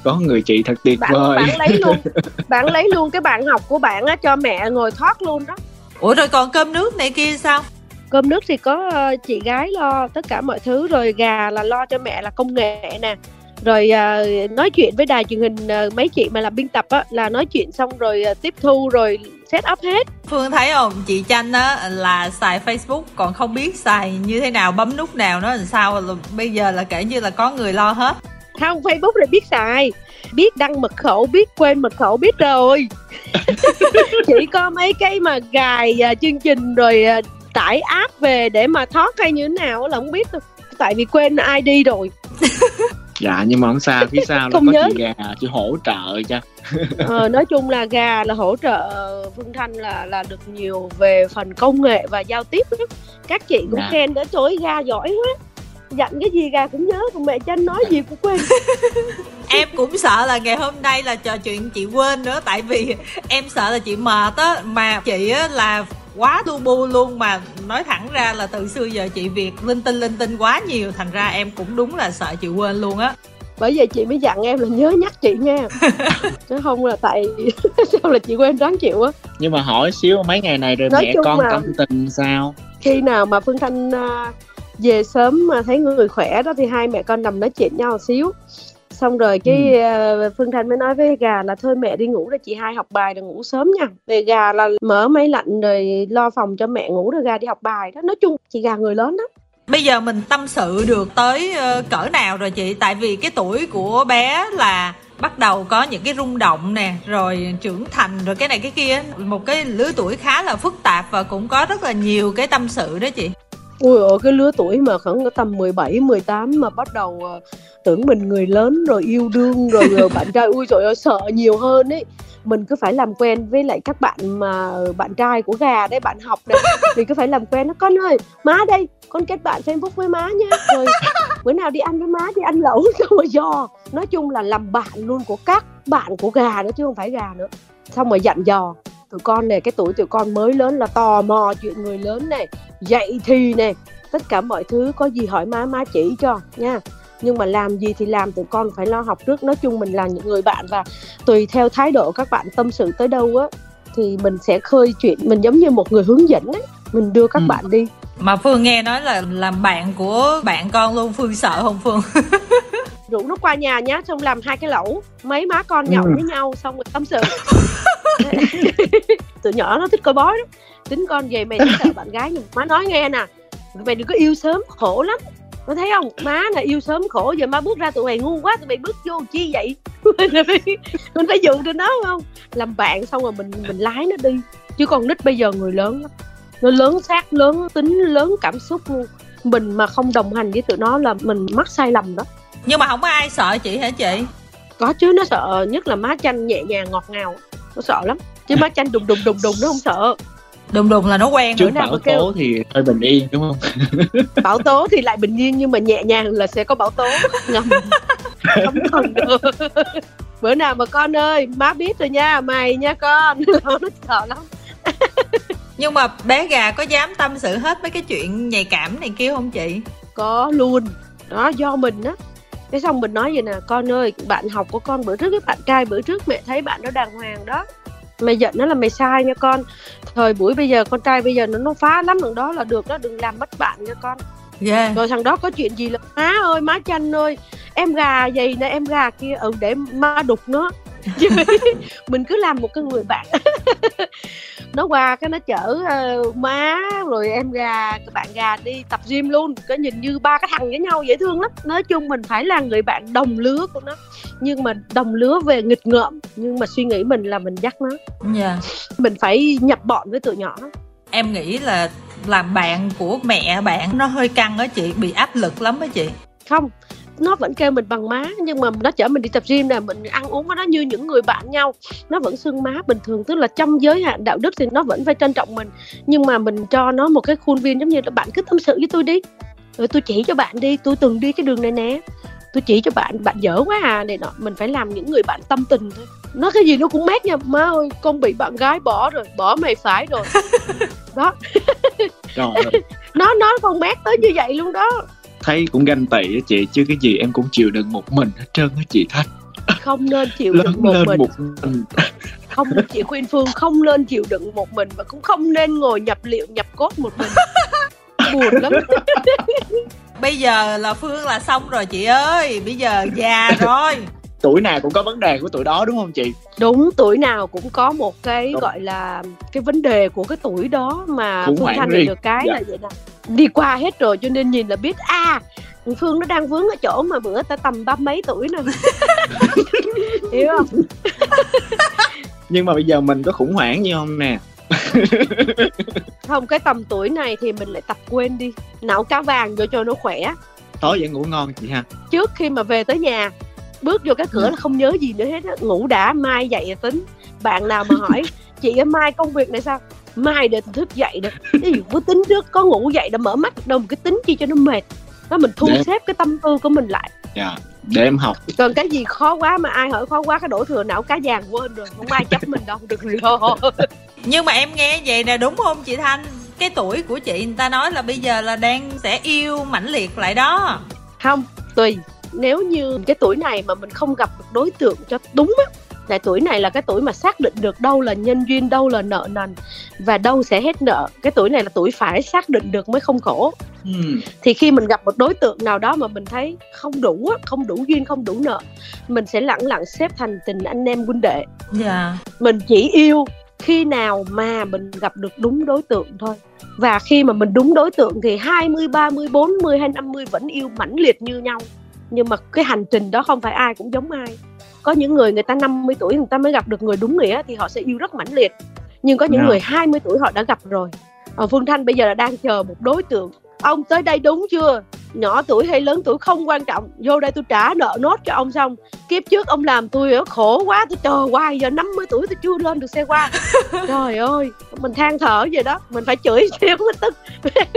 [SPEAKER 1] có người chị thật tuyệt
[SPEAKER 2] Bạn
[SPEAKER 1] vời
[SPEAKER 2] bạn lấy luôn. Bạn lấy luôn cái bạn học của bạn á cho mẹ ngồi talk luôn đó.
[SPEAKER 3] Ủa rồi còn cơm nước này kia sao?
[SPEAKER 2] Cơm nước thì có ờ, chị gái lo tất cả mọi thứ rồi gà là lo cho mẹ là công nghệ nè. Rồi ờ, nói chuyện với đài truyền hình ờ, mấy chị mà làm biên tập á là nói chuyện xong rồi tiếp thu rồi set up hết.
[SPEAKER 3] Phương thấy không? Chị Chanh á là xài Facebook còn không biết xài như thế nào bấm nút nào nó làm sao bây giờ là kể như là có người lo hết.
[SPEAKER 2] Không facebook thì biết xài biết đăng mật khẩu biết quên mật khẩu biết rồi. Chỉ có mấy cái mà gài ờ, chương trình rồi ờ, tải app về để mà thoát hay như thế nào là không biết đâu. Tại vì quên id rồi.
[SPEAKER 1] Dạ nhưng mà không sao phía sau là
[SPEAKER 2] Không
[SPEAKER 1] có
[SPEAKER 2] nhớ.
[SPEAKER 1] chị gà chị hỗ trợ cho.
[SPEAKER 2] Ờ, nói chung là gà là hỗ trợ Phương Thanh là là được nhiều về phần công nghệ và giao tiếp các chị cũng
[SPEAKER 1] Dạ.
[SPEAKER 2] khen trời ơi, gà giỏi quá dặn cái gì gà cũng nhớ còn mẹ tranh nói gì cũng quên.
[SPEAKER 3] Em cũng sợ là ngày hôm nay là trò chuyện chị quên nữa tại vì em sợ là chị mệt á mà chị á là quá lu bu luôn mà nói thẳng ra là từ xưa giờ chị việc linh tinh linh tinh quá nhiều thành ra em cũng đúng là sợ chị quên luôn á.
[SPEAKER 2] Bởi vậy chị mới dặn em là nhớ nhắc chị nha. Chứ không là tại sao là chị quên đoán chịu á.
[SPEAKER 1] Nhưng mà hỏi xíu mấy ngày này rồi
[SPEAKER 2] Nói
[SPEAKER 1] mẹ con
[SPEAKER 2] là-
[SPEAKER 1] tâm tình sao?
[SPEAKER 2] khi nào mà Phương Thanh à, về sớm mà thấy người khỏe đó thì hai mẹ con nằm nói chuyện nhau một xíu. Xong rồi cái à, Phương Thanh mới nói với gà là thôi mẹ đi ngủ rồi chị hai học bài rồi ngủ sớm nha. Về gà là mở máy lạnh rồi lo phòng cho mẹ ngủ rồi gà đi học bài đó. Nói chung chị gà người lớn đó
[SPEAKER 3] bây giờ mình tâm sự được tới ờ, cỡ nào rồi chị? Tại vì cái tuổi của bé là bắt đầu có những cái rung động nè rồi trưởng thành rồi cái này cái kia. Một cái lứa tuổi khá là phức tạp và cũng có rất là nhiều cái tâm sự đó chị
[SPEAKER 2] ui ôi cái lứa tuổi mà khoảng tầm 17, 18 mà bắt đầu uh, tưởng mình người lớn rồi yêu đương rồi, rồi bạn trai ui trời ơi sợ nhiều hơn ấy. Mình cứ phải làm quen với lại các bạn mà bạn trai của gà đấy bạn học này. Thì cứ phải làm quen nó. Con ơi má đây con kết bạn facebook với má nha. Rồi bữa nào đi ăn với má đi ăn lẩu. Xong rồi dò nói chung là làm bạn luôn của các bạn của gà nữa chứ không phải gà nữa. Xong rồi dặn dò tụi con này cái tuổi tụi con mới lớn là tò mò chuyện người lớn này dạy thì này tất cả mọi thứ có gì hỏi má má chỉ cho nha. Nhưng mà làm gì thì làm tụi con phải lo học trước. Nói chung mình là những người bạn và tùy theo thái độ các bạn tâm sự tới đâu á thì mình sẽ khơi chuyện mình giống như một người hướng dẫn ấy mình đưa các ừ. bạn đi.
[SPEAKER 3] Mà phương nghe nói là làm bạn của bạn con luôn phương sợ không phương
[SPEAKER 2] rủ nó qua nhà nhá xong làm hai cái lẩu mấy má con nhậu ừ. với nhau xong rồi tâm sự. Tụi nhỏ nó thích coi bói đó tính con về mày sợ bạn gái nhưng má nói nghe nè. Mày đừng có yêu sớm khổ lắm. Có thấy không? Má là yêu sớm khổ giờ má bước ra tụi mày ngu quá tụi mày bước vô chi vậy? Mình phải dụ tụi nó không? Làm bạn xong rồi mình mình lái nó đi. Chứ con nít bây giờ người lớn lắm. Nó lớn xác lớn tính lớn cảm xúc luôn. Mình mà không đồng hành với tụi nó là mình mắc sai lầm đó
[SPEAKER 3] nhưng mà không có ai sợ chị hả chị?
[SPEAKER 2] Có chứ nó sợ nhất là má chanh nhẹ nhàng ngọt ngào. Nó sợ lắm. Chứ má chanh đùng đùng đùng đùng nó không sợ.
[SPEAKER 3] Đùng đùng là nó quen
[SPEAKER 1] trước bão tố kêu... thì hơi bình yên đúng không?
[SPEAKER 2] Bão tố thì lại bình yên nhưng mà nhẹ nhàng là sẽ có bão tố. Ngầm. Không cần được. Bữa nào mà con ơi má biết rồi nha mày nha con. Nó sợ lắm.
[SPEAKER 3] Nhưng mà bé gà có dám tâm sự hết mấy cái chuyện nhạy cảm này kia không chị?
[SPEAKER 2] Có luôn. Đó do mình á cái xong mình nói vậy nè con ơi bạn học của con bữa trước cái bạn trai bữa trước mẹ thấy bạn nó đàng hoàng đó. Mày giận nó là mày sai nha con. Thời buổi bây giờ con trai bây giờ nó nó phá lắm thằng đó là được đó đừng làm mất bạn nha con. Yeah. rồi thằng đó có chuyện gì là má ơi má chanh ơi em gà gì nè em gà kia ừ để ma đục nó mình cứ làm một cái người bạn. Nó qua cái nó chở uh, má rồi em gà bạn gà đi tập gym luôn cái nhìn như ba cái thằng với nhau dễ thương lắm. Nói chung mình phải là người bạn đồng lứa của nó. Nhưng mà đồng lứa về nghịch ngợm nhưng mà suy nghĩ mình là mình dắt nó. Yeah. Dạ. mình phải nhập bọn với tụi nhỏ.
[SPEAKER 3] Em nghĩ là làm bạn của mẹ bạn nó hơi căng á chị bị áp lực lắm á chị.
[SPEAKER 2] Không nó vẫn kêu mình bằng má nhưng mà nó chở mình đi tập gym nè mình ăn uống với nó như những người bạn nhau. Nó vẫn xưng má bình thường tức là trong giới hạn đạo đức thì nó vẫn phải trân trọng mình. Nhưng mà mình cho nó một cái khuôn viên giống như là bạn cứ tâm sự với tôi đi rồi tôi chỉ cho bạn đi tôi từng đi cái đường này nè tôi chỉ cho bạn bạn dở quá à này nọ. Mình phải làm những người bạn tâm tình thôi. Nó cái gì nó cũng mát nha má ơi con bị bạn gái bỏ rồi bỏ mày phải rồi. Đó. Nó nó còn mát tới như vậy luôn đó
[SPEAKER 1] thấy cũng ganh tị á chị chứ cái gì em cũng chịu đựng một mình hết trơn á chị thanh.
[SPEAKER 2] Không nên chịu đựng một mình. một mình. Không chị khuyên phương không nên chịu đựng một mình và cũng không nên ngồi nhập liệu nhập cốt một mình. Buồn lắm.
[SPEAKER 3] Bây giờ là phương là xong rồi chị ơi. Bây giờ già rồi
[SPEAKER 1] tuổi nào cũng có vấn đề của tuổi đó đúng không chị?
[SPEAKER 2] Đúng tuổi nào cũng có một cái đúng. gọi là cái vấn đề của cái tuổi đó mà
[SPEAKER 1] Khủng phương thành
[SPEAKER 2] được cái dạ. là vậy nè. Đi qua hết rồi cho nên nhìn là biết a à, phương nó đang vướng ở chỗ mà bữa ta tầm ba mấy tuổi nè. Hiểu không?
[SPEAKER 1] Nhưng mà bây giờ mình có khủng hoảng như không nè.
[SPEAKER 2] Không cái tầm tuổi này thì mình lại tập quên đi. Nạo cá vàng vô cho nó khỏe.
[SPEAKER 1] Tối vậy ngủ ngon chị ha.
[SPEAKER 2] Trước khi mà về tới nhà bước vô cái cửa là ừ. không nhớ gì nữa hết á. Ngủ đã mai dậy tính. Bạn nào mà hỏi chị ơi mai công việc này sao? Mai để thức dậy được cái gì có tính trước có ngủ dậy đã mở mắt đâu một cái tính chi cho nó mệt. Đó mình thu để... xếp cái tâm tư của mình lại.
[SPEAKER 1] Dạ để em học.
[SPEAKER 2] Còn cái gì khó quá mà ai hỏi khó quá cái đổ thừa não cá vàng quên rồi. Không ai chấp mình đâu được rồi
[SPEAKER 3] nhưng mà em nghe vậy nè đúng không chị thanh? Cái tuổi của chị người ta nói là bây giờ là đang sẽ yêu mãnh liệt lại đó.
[SPEAKER 2] Không tùy nếu như cái tuổi này mà mình không gặp được đối tượng cho đúng á tại tuổi này là cái tuổi mà xác định được đâu là nhân duyên đâu là nợ nần và đâu sẽ hết nợ cái tuổi này là tuổi phải xác định được mới không khổ ừ. thì khi mình gặp một đối tượng nào đó mà mình thấy không đủ không đủ duyên không đủ nợ mình sẽ lẳng lặng xếp thành tình anh em huynh đệ yeah. Dạ. mình chỉ yêu khi nào mà mình gặp được đúng đối tượng thôi và khi mà mình đúng đối tượng thì 20, 30, 40 hay 50 vẫn yêu mãnh liệt như nhau nhưng mà cái hành trình đó không phải ai cũng giống ai. Có những người người ta 50 tuổi người ta mới gặp được người đúng nghĩa thì họ sẽ yêu rất mãnh liệt. Nhưng có những yeah. Dạ. người 20 tuổi họ đã gặp rồi. Ở Phương Thanh bây giờ là đang chờ một đối tượng. Ông tới đây đúng chưa? Nhỏ tuổi hay lớn tuổi không quan trọng. Vô đây tôi trả nợ nốt cho ông xong. Kiếp trước ông làm tôi khổ quá. Tôi chờ hoài giờ 50 tuổi tôi chưa lên được xe qua. Trời ơi mình than thở vậy đó. Mình phải chửi xíu mới tức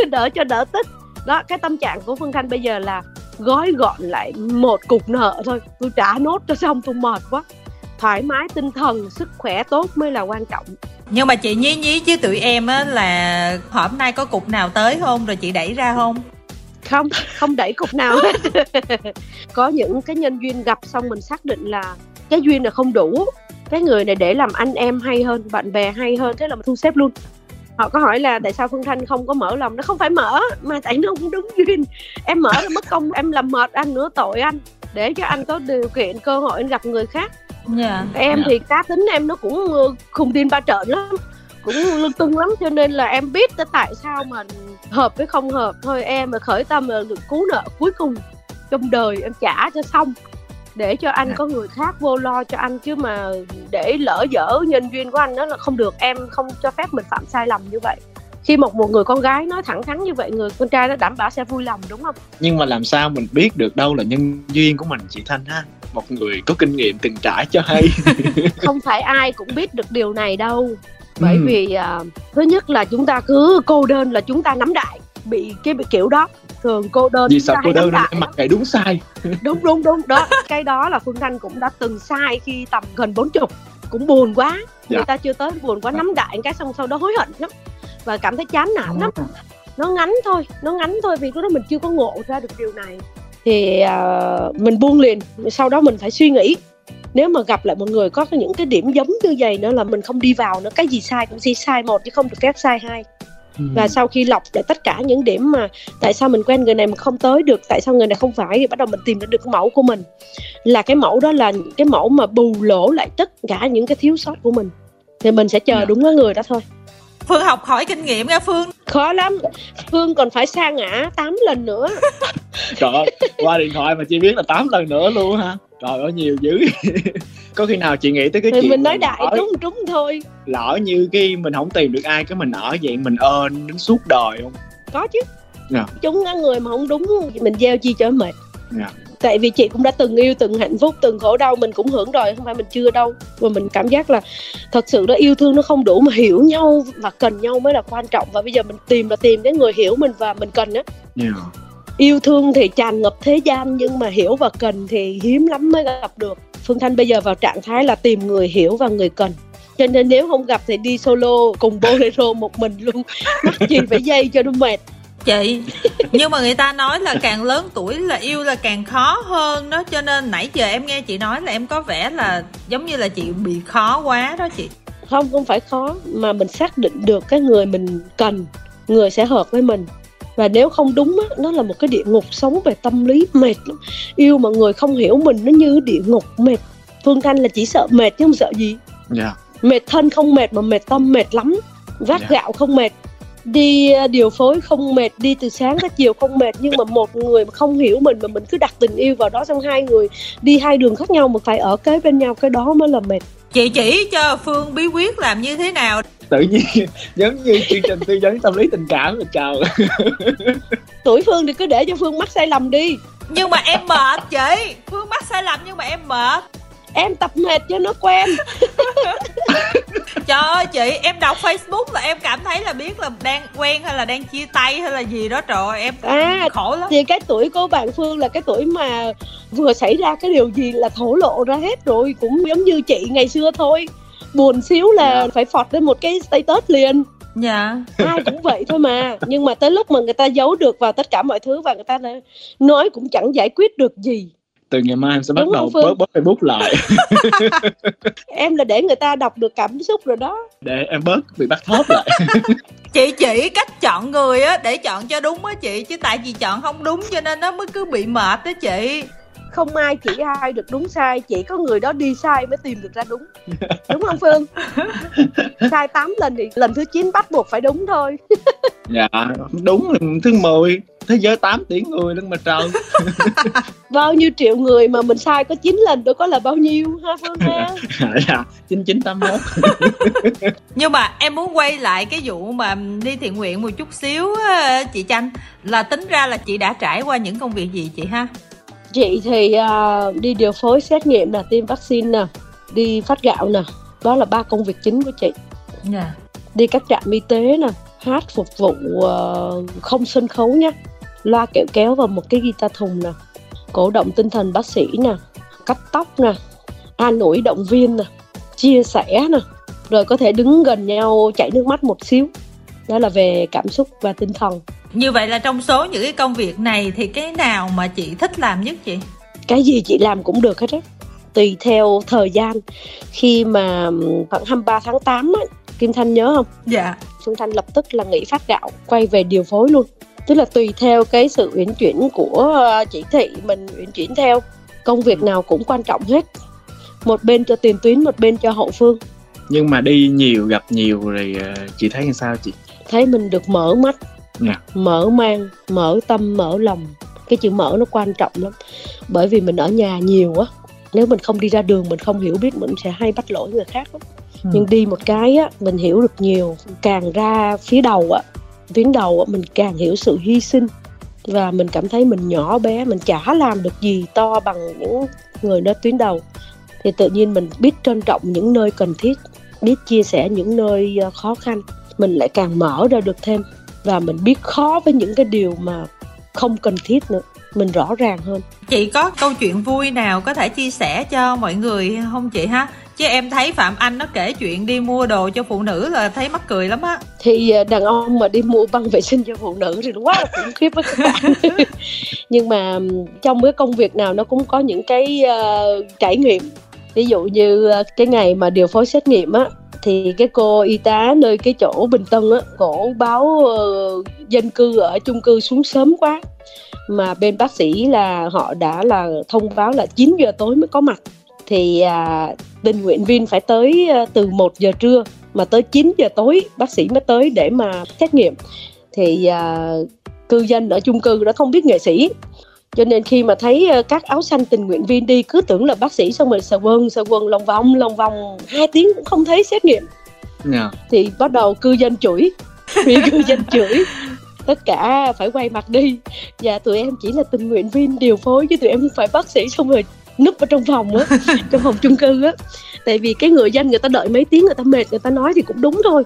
[SPEAKER 2] đỡ cho đỡ tức đó cái tâm trạng của phương thanh bây giờ là gói gọn lại một cục nợ thôi. Tôi trả nốt cho xong tôi mệt quá. Thoải mái tinh thần sức khỏe tốt mới là quan trọng.
[SPEAKER 3] Nhưng mà chị nhí nhí chứ tụi em á là hôm nay có cục nào tới không? Rồi chị đẩy ra không?
[SPEAKER 2] Không không đẩy cục nào hết. Có những cái nhân duyên gặp xong mình xác định là cái duyên là không đủ. Cái người này để làm anh em hay hơn bạn bè hay hơn thế là mình thu xếp luôn họ có hỏi là tại sao phương thanh không có mở lòng nó không phải mở mà tại nó không đúng duyên em mở là mất công em làm mệt anh nữa tội anh để cho anh có điều kiện cơ hội anh gặp người khác yeah. Dạ. em yeah. thì cá tính em nó cũng ờ, khùng tin ba trợn lắm cũng lưng tung lắm cho nên là em biết tại sao mà hợp với không hợp thôi em mà khởi tâm là được cứu nợ cuối cùng trong đời em trả cho xong để cho anh dạ. có người khác vô lo cho anh chứ mà để lỡ dở nhân duyên của anh đó là không được. Em không cho phép mình phạm sai lầm như vậy. Khi một một người con gái nói thẳng thắn như vậy người con trai nó đảm bảo sẽ vui lòng đúng không?
[SPEAKER 1] Nhưng mà làm sao mình biết được đâu là nhân duyên của mình chị thanh ha? Một người có kinh nghiệm từng trải cho hay.
[SPEAKER 2] Không phải ai cũng biết được điều này đâu. Bởi ừ. vì uh, thứ nhất là chúng ta cứ cô đơn là chúng ta nắm đại bị cái bị kiểu đó thường cô đơn
[SPEAKER 1] vì sao cô đơn nên mặc cái đúng sai?
[SPEAKER 2] Đúng đúng đúng. Đó cái đó là phương thanh cũng đã từng sai khi tầm gần bốn chục. Cũng buồn quá. Dạ. người ta chưa tới buồn quá nắm đại cái xong sau đó hối hận lắm. Và cảm thấy chán nản lắm. Nó ngắn thôi nó ngắn thôi vì lúc đó mình chưa có ngộ ra được điều này. Thì uh, mình buông liền. Sau đó mình phải suy nghĩ. Nếu mà gặp lại một người có những cái điểm giống như vậy nữa là mình không đi vào nữa. Cái gì sai cũng chỉ sai một chứ không được phép sai hai ừ. và sau khi lọc lại tất cả những điểm mà tại sao mình quen người này mà không tới được tại sao người này không phải thì bắt đầu mình tìm ra được cái mẫu của mình là cái mẫu đó là cái mẫu mà bù lỗ lại tất cả những cái thiếu sót của mình thì mình sẽ chờ. Dạ. đúng cái người đó thôi
[SPEAKER 3] Phương học hỏi kinh nghiệm nha Phương.
[SPEAKER 2] Khó lắm. Phương còn phải sa ngã 8 lần nữa.
[SPEAKER 1] Trời ơi Qua điện thoại mà chị biết là 8 lần nữa luôn hả? Trời ơi nhiều dữ. Có khi nào chị nghĩ tới cái
[SPEAKER 2] thì
[SPEAKER 1] chuyện
[SPEAKER 2] Mình nói đại lỡ, trúng trúng thôi.
[SPEAKER 1] Lỡ như cái mình không tìm được ai Cái mình ở vậy mình ơn đến suốt đời không?
[SPEAKER 2] Có chứ. Yeah. Dạ. Chúng người mà không đúng Mình gieo chi cho mệt. Yeah dạ tại vì chị cũng đã từng yêu từng hạnh phúc từng khổ đau mình cũng hưởng rồi không phải mình chưa đâu. Và mình cảm giác là thật sự đó yêu thương nó không đủ mà hiểu nhau và cần nhau mới là quan trọng. Và bây giờ mình tìm là tìm cái người hiểu mình và mình cần á. Yeah. yêu thương thì tràn ngập thế gian nhưng mà hiểu và cần thì hiếm lắm mới gặp được. Phương thanh bây giờ vào trạng thái là tìm người hiểu và người cần. Cho nên nếu không gặp thì đi solo cùng bolero một mình luôn. Mắc gì phải dây cho nó mệt
[SPEAKER 3] chị nhưng mà người ta nói là càng lớn tuổi là yêu là càng khó hơn đó cho nên nãy giờ em nghe chị nói là em có vẻ là giống như là chị bị khó quá đó chị
[SPEAKER 2] không không phải khó mà mình xác định được cái người mình cần người sẽ hợp với mình và nếu không đúng á nó là một cái địa ngục sống về tâm lý mệt lắm yêu mà người không hiểu mình nó như địa ngục mệt phương thanh là chỉ sợ mệt chứ không sợ gì yeah. Dạ. mệt thân không mệt mà mệt tâm mệt lắm vác yeah. Dạ. gạo không mệt đi à, điều phối không mệt đi từ sáng tới chiều không mệt nhưng mà một người mà không hiểu mình mà mình cứ đặt tình yêu vào đó xong hai người đi hai đường khác nhau mà phải ở kế bên nhau cái đó mới là mệt.
[SPEAKER 3] Chị chỉ cho phương bí quyết làm như thế nào?
[SPEAKER 1] Tự nhiên giống như chương trình tư vấn tâm lý tình cảm mình chào.
[SPEAKER 2] Tuổi phương thì cứ để cho phương mắc sai lầm đi.
[SPEAKER 3] Nhưng mà em mệt chị. Phương mắc sai lầm nhưng mà em mệt
[SPEAKER 2] em tập mệt cho nó quen.
[SPEAKER 3] Trời ơi chị em đọc facebook là em cảm thấy là biết là đang quen hay là đang chia tay hay là gì đó. Trời em à, khổ lắm.
[SPEAKER 2] thì cái tuổi của bạn phương là cái tuổi mà vừa xảy ra cái điều gì là thổ lộ ra hết rồi. Cũng giống như chị ngày xưa thôi. Buồn xíu là yeah. Dạ. phải phọt lên một cái status liền.
[SPEAKER 3] Dạ.
[SPEAKER 2] Ai cũng vậy thôi mà. Nhưng mà tới lúc mà người ta giấu được vào tất cả mọi thứ và người ta nói cũng chẳng giải quyết được gì
[SPEAKER 1] từ ngày mai em sẽ bắt Đúng đầu bớt bớt facebook lại.
[SPEAKER 2] Em là để người ta đọc được cảm xúc rồi đó.
[SPEAKER 1] Để em bớt bị bắt thóp lại.
[SPEAKER 3] Chị chỉ cách chọn người á để chọn cho đúng á chị. Chứ tại vì chọn không đúng cho nên nó mới cứ bị mệt đó chị
[SPEAKER 2] không ai chỉ ai được đúng sai chỉ có người đó đi sai mới tìm được ra đúng. Đúng không phương? Sai 8 lần thì lần thứ 9 bắt buộc phải đúng thôi.
[SPEAKER 1] Dạ đúng thứ 10 thế giới 8 tỷ người lưng mà trời.
[SPEAKER 2] Bao nhiêu triệu người mà mình sai có 9 lần đâu có là bao nhiêu ha Phương ha.
[SPEAKER 1] Dạ chín chín tám mốt.
[SPEAKER 3] Nhưng mà em muốn quay lại cái vụ mà đi thiện nguyện một chút xíu chị Chanh. Là tính ra là chị đã trải qua những công việc gì chị ha
[SPEAKER 2] chị thì uh, đi điều phối xét nghiệm là tiêm vaccine nè đi phát gạo nè đó là ba công việc chính của chị yeah. Dạ. đi các trạm y tế nè hát phục vụ uh, không sân khấu nhé loa kẹo kéo và một cái guitar thùng nè cổ động tinh thần bác sĩ nè cắt tóc nè an ủi động viên nè chia sẻ nè rồi có thể đứng gần nhau chảy nước mắt một xíu đó là về cảm xúc và tinh thần
[SPEAKER 3] như vậy là trong số những cái công việc này thì cái nào mà chị thích làm nhất chị?
[SPEAKER 2] Cái gì chị làm cũng được hết á. Tùy theo thời gian. Khi mà khoảng 23 tháng 8 á Kim Thanh nhớ không?
[SPEAKER 3] Dạ.
[SPEAKER 2] Phương Thanh lập tức là nghỉ phát gạo quay về điều phối luôn. Tức là tùy theo cái sự uyển chuyển của ờ, chỉ thị mình uyển chuyển theo. Công việc nào cũng quan trọng hết. Một bên cho tiền tuyến một bên cho hậu phương.
[SPEAKER 1] Nhưng mà đi nhiều gặp nhiều rồi ờ, chị thấy như sao chị?
[SPEAKER 2] Thấy mình được mở mắt yeah. Dạ. mở mang mở tâm mở lòng. Cái chữ mở nó quan trọng lắm. Bởi vì mình ở nhà nhiều á nếu mình không đi ra đường mình không hiểu biết mình sẽ hay bắt lỗi người khác lắm. Ừ. nhưng đi một cái á mình hiểu được nhiều. Càng ra phía đầu á tuyến đầu mình càng hiểu sự hy sinh. Và mình cảm thấy mình nhỏ bé mình chả làm được gì to bằng những người nơi tuyến đầu. Thì tự nhiên mình biết trân trọng những nơi cần thiết biết chia sẻ những nơi ờ, khó khăn. Mình lại càng mở ra được thêm và mình biết khó với những cái điều mà không cần thiết nữa. Mình rõ ràng hơn.
[SPEAKER 3] Chị có câu chuyện vui nào có thể chia sẻ cho mọi người không chị ha? Chứ em thấy phạm anh nó kể chuyện đi mua đồ cho phụ nữ là thấy mắc cười lắm á.
[SPEAKER 2] Thì à, đàn ông mà đi mua băng vệ sinh cho phụ nữ thì nó quá là khủng khiếp với các bạn. Nhưng mà trong cái công việc nào nó cũng có những cái uh, trải nghiệm ví dụ như ờ, cái ngày mà điều phối xét nghiệm á thì cái cô y tá nơi cái chỗ Bình Tân á, cổ báo uh, dân cư ở chung cư xuống sớm quá. Mà bên bác sĩ là họ đã là thông báo là 9 giờ tối mới có mặt. Thì à, tình nguyện viên phải tới à, từ 1 giờ trưa mà tới 9 giờ tối bác sĩ mới tới để mà xét nghiệm. Thì à, cư dân ở chung cư đã không biết nghệ sĩ cho nên khi mà thấy à, các áo xanh tình nguyện viên đi cứ tưởng là bác sĩ xong rồi sờ quân sờ quân lòng vòng lòng vòng hai tiếng cũng không thấy xét nghiệm yeah. Dạ. thì bắt đầu cư dân chửi vì cư dân chửi tất cả phải quay mặt đi và tụi em chỉ là tình nguyện viên điều phối chứ tụi em không phải bác sĩ xong rồi núp ở trong phòng á trong phòng chung cư á tại vì cái người dân người ta đợi mấy tiếng người ta mệt người ta nói thì cũng đúng thôi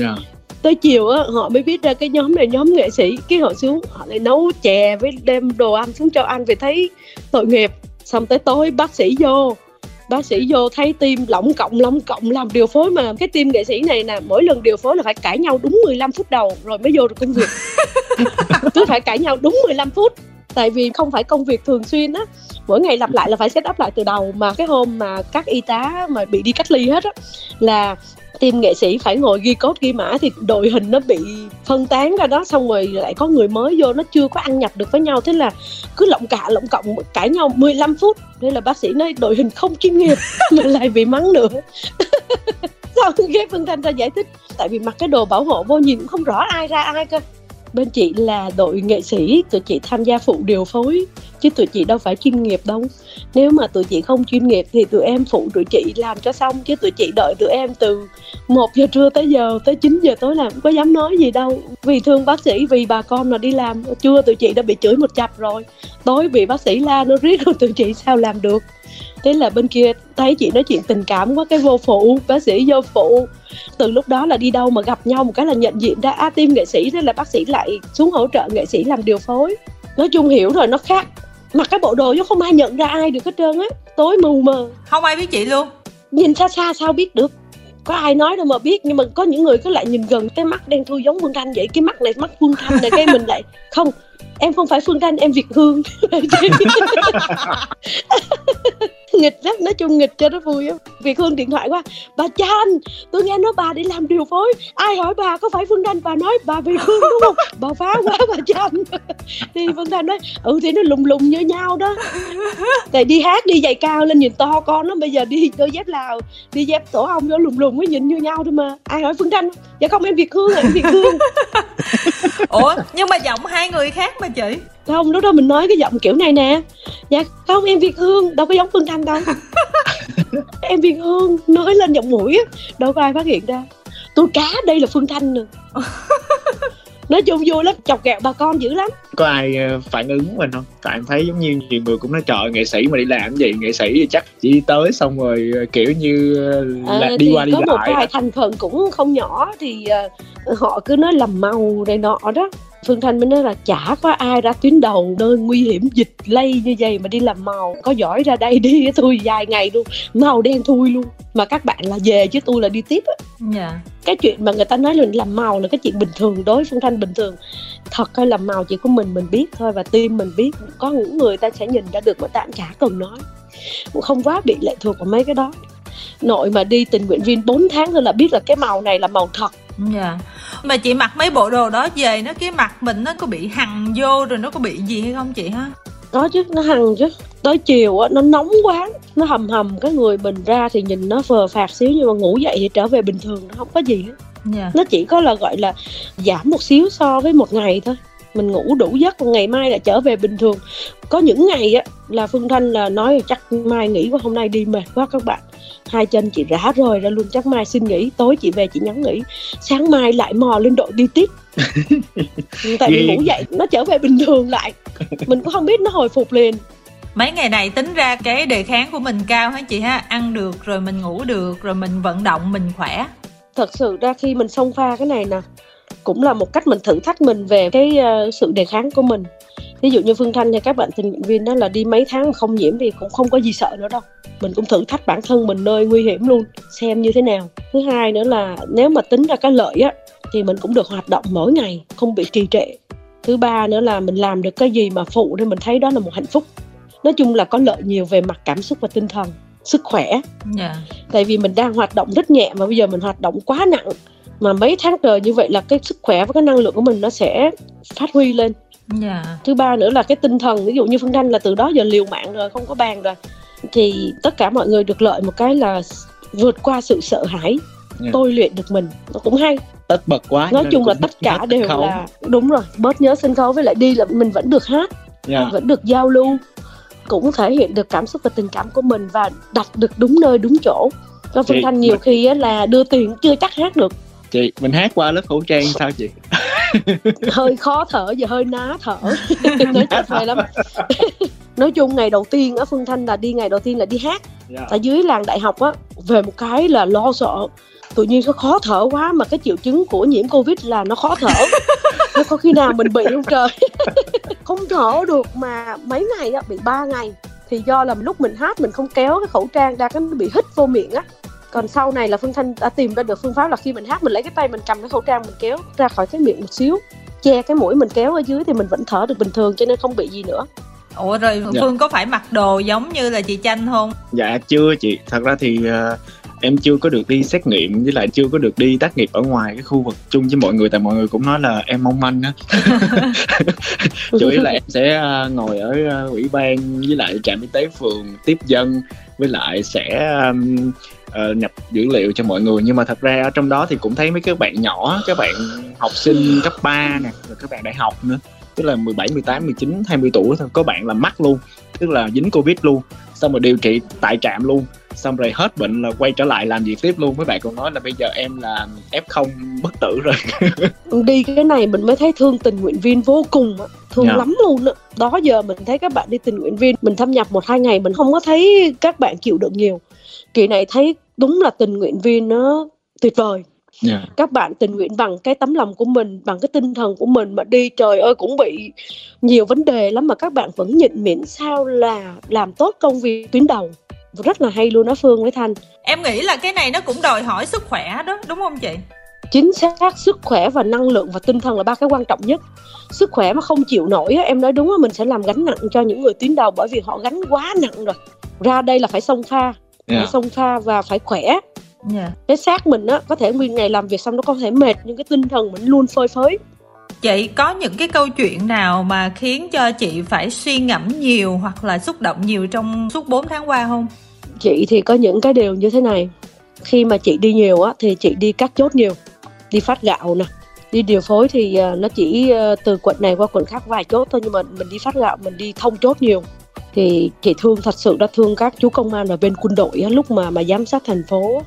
[SPEAKER 2] yeah. Tới chiều á họ mới biết ra cái nhóm này nhóm nghệ sĩ. Cái họ xuống họ lại nấu chè với đem đồ ăn xuống cho ăn vì thấy tội nghiệp. Xong tới tối bác sĩ vô. Bác sĩ vô thấy tim lỏng cộng lỏng cộng làm điều phối mà. Cái tim nghệ sĩ này nè mỗi lần điều phối là phải cãi nhau đúng 15 phút đầu rồi mới vô được công việc. Cứ phải cãi nhau đúng 15 phút. Tại vì không phải công việc thường xuyên á. Mỗi ngày lặp lại là phải set up lại từ đầu. Mà cái hôm mà các y tá mà bị đi cách ly hết á là team nghệ sĩ phải ngồi ghi cốt ghi mã thì đội hình nó bị phân tán ra đó, xong rồi lại có người mới vô, nó chưa có ăn nhập được với nhau. Thế là cứ lộng cả lộng cộng cãi nhau 15 phút. Đây là bác sĩ nói đội hình không chuyên nghiệp mà lại bị mắng nữa. Sau ghép phân thanh ra giải thích, tại vì mặc cái đồ bảo hộ vô nhìn cũng không rõ ai ra ai cơ bên chị là đội nghệ sĩ, tụi chị tham gia phụ điều phối, chứ tụi chị đâu phải chuyên nghiệp đâu. Nếu mà tụi chị không chuyên nghiệp thì tụi em phụ tụi chị làm cho xong, chứ tụi chị đợi tụi em từ 1 giờ trưa tới giờ, tới 9 giờ tối làm, có dám nói gì đâu. Vì thương bác sĩ, vì bà con mà đi làm trưa tụi chị đã bị chửi một chập rồi. Tối bị bác sĩ la, nó riết rồi tụi chị sao làm được? Thế là bên kia thấy chị nói chuyện tình cảm quá cái vô phụ bác sĩ vô phụ. Từ lúc đó là đi đâu mà gặp nhau một cái là nhận diện ra a à, tim nghệ sĩ thế là bác sĩ lại xuống hỗ trợ nghệ sĩ làm điều phối. Nói chung hiểu rồi nó khác. Mặc cái bộ đồ chứ không ai nhận ra ai được hết trơn á. Tối mù mờ.
[SPEAKER 3] Không ai biết chị luôn.
[SPEAKER 2] Nhìn xa xa sao biết được. Có ai nói đâu mà biết nhưng mà có những người cứ lại nhìn gần cái mắt đen thui giống phương thanh vậy cái mắt này mắt phương thanh này cái mình lại không em không phải phương thanh em việt hương. Nghịch lắm nói chung nghịch cho nó vui á. Việt hương điện thoại qua bà chan tôi nghe nói bà đi làm điều phối. Ai hỏi bà có phải phương thanh bà nói bà việt hương đúng không? Bà phá quá bà chan. Thì phương thanh nói ừ thì nó lùng lùng như nhau đó. Tại đi hát đi giày cao lên nhìn to con nó bây giờ đi đôi dép lào đi dép tổ ong nó lùng lùng mới nhìn như nhau thôi mà. Ai hỏi phương thanh? Dạ không em việt hương em việt hương.
[SPEAKER 3] Ủa nhưng mà giọng hai người khác mà chị?
[SPEAKER 2] Không lúc đó mình nói cái giọng kiểu này nè. Dạ không em việt hương đâu có giống phương thanh đâu. Em việt hương nói lên giọng mũi á đâu có ai phát hiện ra. Tôi cá đây là phương thanh nữa nói chung vui lắm chọc ghẹo bà con dữ lắm.
[SPEAKER 1] Có ai ờ, phản ứng mình không? Tại em thấy giống như nhiều người cũng nói trời nghệ sĩ mà đi làm gì nghệ sĩ thì chắc chỉ tới xong rồi ờ, kiểu như ờ, là
[SPEAKER 2] à,
[SPEAKER 1] đi qua đi
[SPEAKER 2] có một
[SPEAKER 1] lại
[SPEAKER 2] vài thành phần cũng không nhỏ thì họ cứ nói lầm màu này nọ đó Phương Thanh mới nói là chả có ai ra tuyến đầu nơi nguy hiểm dịch lây như vậy mà đi làm màu. Có giỏi ra đây đi tôi dài ngày luôn màu đen thui luôn. Mà các bạn là về chứ tôi là đi tiếp á.
[SPEAKER 3] Dạ.
[SPEAKER 2] Cái chuyện mà người ta nói là làm màu là cái chuyện bình thường đối với Phương Thanh bình thường. Thật hay làm màu chỉ của mình mình biết thôi và tim mình biết. Có những người ta sẽ nhìn ra được mà cũng chả cần nói. Cũng không quá bị lệ thuộc vào mấy cái đó. Nội mà đi tình nguyện viên 4 tháng thôi là biết là cái màu này là màu thật
[SPEAKER 3] dạ. Mà chị mặc mấy bộ đồ đó về nó cái mặt mình nó có bị hằn vô rồi nó có bị gì hay không chị ha
[SPEAKER 2] có chứ nó hằn chứ. Tới chiều á nó nóng quá. Nó hầm hầm cái người mình ra thì nhìn nó phờ phạt xíu nhưng mà ngủ dậy thì trở về bình thường nó không có gì hết.
[SPEAKER 3] Dạ.
[SPEAKER 2] Nó chỉ có là gọi là giảm một xíu so với một ngày thôi mình ngủ đủ giấc ngày mai lại trở về bình thường. Có những ngày á là phương thanh là nói chắc mai nghỉ quá hôm nay đi mệt quá các bạn. Hai chân chị rã rời ra luôn chắc mai xin nghỉ tối chị về chị nhắn nghỉ. Sáng mai lại mò lên đội đi tiếp. Tại vì ngủ dậy nó trở về bình thường lại. Mình cũng không biết nó hồi phục liền.
[SPEAKER 3] Mấy ngày này tính ra cái đề kháng của mình cao hả chị ha? Ăn được rồi mình ngủ được rồi mình vận động mình khỏe.
[SPEAKER 2] Thật sự ra khi mình xông pha cái này nè cũng là một cách mình thử thách mình về cái ờ, sự đề kháng của mình. Ví dụ như phương thanh hay các bạn tình nguyện viên đó là đi mấy tháng mà không nhiễm thì cũng không có gì sợ nữa đâu. Mình cũng thử thách bản thân mình nơi nguy hiểm luôn xem như thế nào. Thứ hai nữa là nếu mà tính ra cái lợi á thì mình cũng được hoạt động mỗi ngày không bị trì trệ. Thứ ba nữa là mình làm được cái gì mà phụ thì mình thấy đó là một hạnh phúc. Nói chung là có lợi nhiều về mặt cảm xúc và tinh thần sức khỏe.
[SPEAKER 3] Dạ.
[SPEAKER 2] Tại vì mình đang hoạt động rất nhẹ mà bây giờ mình hoạt động quá nặng mà mấy tháng trời như vậy là cái sức khỏe và cái năng lượng của mình nó sẽ phát huy lên
[SPEAKER 3] dạ
[SPEAKER 2] thứ ba nữa là cái tinh thần ví dụ như phương thanh là từ đó giờ liều mạng rồi không có bàn rồi thì tất cả mọi người được lợi một cái là vượt qua sự sợ hãi
[SPEAKER 1] Dạ.
[SPEAKER 2] tôi luyện được mình nó cũng hay
[SPEAKER 1] tất bật quá
[SPEAKER 2] nói chung là tất cả đều
[SPEAKER 1] khấu.
[SPEAKER 2] là đúng rồi bớt nhớ sân khấu với lại đi là mình vẫn được hát
[SPEAKER 1] Dạ.
[SPEAKER 2] vẫn được giao lưu cũng thể hiện được cảm xúc và tình cảm của mình và đặt được đúng nơi đúng chỗ cho phương thanh nhiều
[SPEAKER 1] mình-
[SPEAKER 2] khi á là đưa tiền chưa chắc hát được
[SPEAKER 1] chị? Mình hát qua lớp khẩu trang sao chị?
[SPEAKER 2] Hơi khó thở và hơi ná thở. Nói thật phê lắm. Nói chung ngày đầu tiên á phương thanh là đi ngày đầu tiên là đi hát.
[SPEAKER 1] Dạ.
[SPEAKER 2] ở dưới làng đại học á về một cái là lo sợ. Tự nhiên nó khó thở quá mà cái triệu chứng của nhiễm covid là nó khó thở. Nó có khi nào mình bị không trời? Không thở được mà mấy ngày á bị ba ngày. Thì do là lúc mình hát mình không kéo cái khẩu trang ra cái nó bị hít vô miệng á còn sau này là phương thanh đã tìm ra được phương pháp là khi mình hát mình lấy cái tay mình cầm cái khẩu trang mình kéo ra khỏi cái miệng một xíu che cái mũi mình kéo ở dưới thì mình vẫn thở được bình thường cho nên không bị gì nữa.
[SPEAKER 3] Ủa rồi
[SPEAKER 1] Dạ.
[SPEAKER 3] phương có phải mặc đồ giống như là chị chanh không?
[SPEAKER 1] Dạ chưa chị. Thật ra thì ờ, em chưa có được đi xét nghiệm với lại chưa có được đi tác nghiệp ở ngoài cái khu vực chung với mọi người tại mọi người cũng nói là em mong manh á. Chủ yếu là em sẽ ờ, ngồi ở ờ, ủy ban với lại trạm y tế phường tiếp dân với lại sẽ ừm, ờ, nhập dữ liệu cho mọi người. Nhưng mà thật ra ở trong đó thì cũng thấy mấy các bạn nhỏ các bạn học sinh cấp 3 nè rồi các bạn đại học nữa. Tức là 17, 18, 19, 20 tuổi thôi có bạn là mắc luôn. Tức là dính covid luôn. Xong rồi điều trị tại trạm luôn. Xong rồi hết bệnh là quay trở lại làm việc tiếp luôn. Mấy bạn còn nói là bây giờ em là f bất tử rồi.
[SPEAKER 2] Đi cái này mình mới thấy thương tình nguyện viên vô cùng á. Thương
[SPEAKER 1] Dạ.
[SPEAKER 2] lắm luôn á. Đó giờ mình thấy các bạn đi tình nguyện viên mình thâm nhập một hai ngày mình không có thấy các bạn chịu được nhiều kỳ này thấy đúng là tình nguyện viên nó tuyệt vời.
[SPEAKER 1] Yeah.
[SPEAKER 2] các bạn tình nguyện bằng cái tấm lòng của mình bằng cái tinh thần của mình mà đi trời ơi cũng bị nhiều vấn đề lắm mà các bạn vẫn nhịn miễn sao là làm tốt công việc tuyến đầu. Rất là hay luôn đó phương với thanh.
[SPEAKER 3] Em nghĩ là cái này nó cũng đòi hỏi sức khỏe đó đúng không chị?
[SPEAKER 2] Chính xác sức khỏe và năng lượng và tinh thần là ba cái quan trọng nhất. Sức khỏe mà không chịu nổi á, em nói đúng á mình sẽ làm gánh nặng cho những người tuyến đầu bởi vì họ gánh quá nặng rồi. Ra đây là phải xông pha phải
[SPEAKER 1] Yeah.
[SPEAKER 2] xông pha và phải khỏe
[SPEAKER 3] dạ
[SPEAKER 2] cái xác mình á có thể nguyên ngày làm việc xong nó có thể mệt nhưng cái tinh thần mình luôn phơi phới
[SPEAKER 3] Chị có những cái câu chuyện nào mà khiến cho chị phải suy ngẫm nhiều hoặc là xúc động nhiều trong suốt 4 tháng qua không?
[SPEAKER 2] Chị thì có những cái điều như thế này. Khi mà chị đi nhiều á thì chị đi cắt chốt nhiều, đi phát gạo nè, đi điều phối thì uh, nó chỉ uh, từ quận này qua quận khác vài chốt thôi nhưng mà mình đi phát gạo mình đi thông chốt nhiều thì chị thương thật sự đã thương các chú công an ở bên quân đội lúc mà mà giám sát thành phố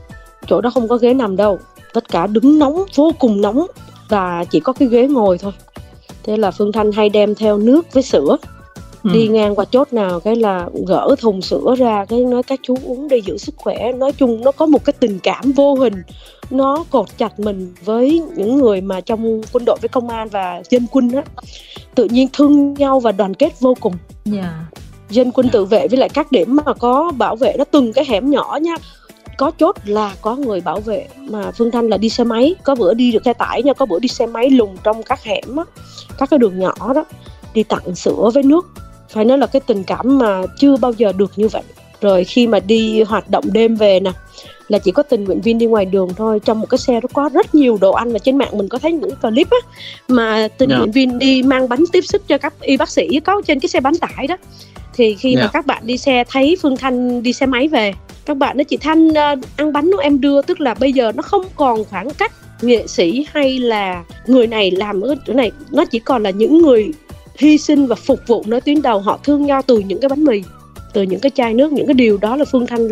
[SPEAKER 2] chỗ đó không có ghế nằm đâu tất cả đứng nóng vô cùng nóng và chỉ có cái ghế ngồi thôi. Thế là phương thanh hay đem theo nước với sữa ừ. đi ngang qua chốt nào cái là gỡ thùng sữa ra cái nói các chú uống để giữ sức khỏe. Nói chung nó có một cái tình cảm vô hình nó cột chặt mình với những người mà trong quân đội với công an và dân quân á. Tự nhiên thương nhau và đoàn kết vô cùng. Yeah. Dạ. dân quân tự vệ với lại các điểm mà có bảo vệ nó từng cái hẻm nhỏ nha có chốt là có người bảo vệ mà phương thanh là đi xe máy có bữa đi được xe tải nha có bữa đi xe máy lùng trong các hẻm á các cái đường nhỏ đó đi tặng sữa với nước phải nói là cái tình cảm mà chưa bao giờ được như vậy rồi khi mà đi hoạt động đêm về nè là chỉ có tình nguyện viên đi ngoài đường thôi trong một cái xe đó có rất nhiều đồ ăn và trên mạng mình có thấy những clip á mà tình yeah. Dạ. nguyện viên đi mang bánh tiếp sức cho các y bác sĩ có trên cái xe bán tải đó thì khi yeah. mà dạ. các bạn đi xe thấy phương thanh đi xe máy về các bạn nói chị thanh uh, ăn bánh nó em đưa. Tức là bây giờ nó không còn khoảng cách nghệ sĩ hay là người này làm ở chỗ này. Nó chỉ còn là những người hy sinh và phục vụ nơi tuyến đầu. Họ thương nhau từ những cái bánh mì từ những cái chai nước những cái điều đó là phương thanh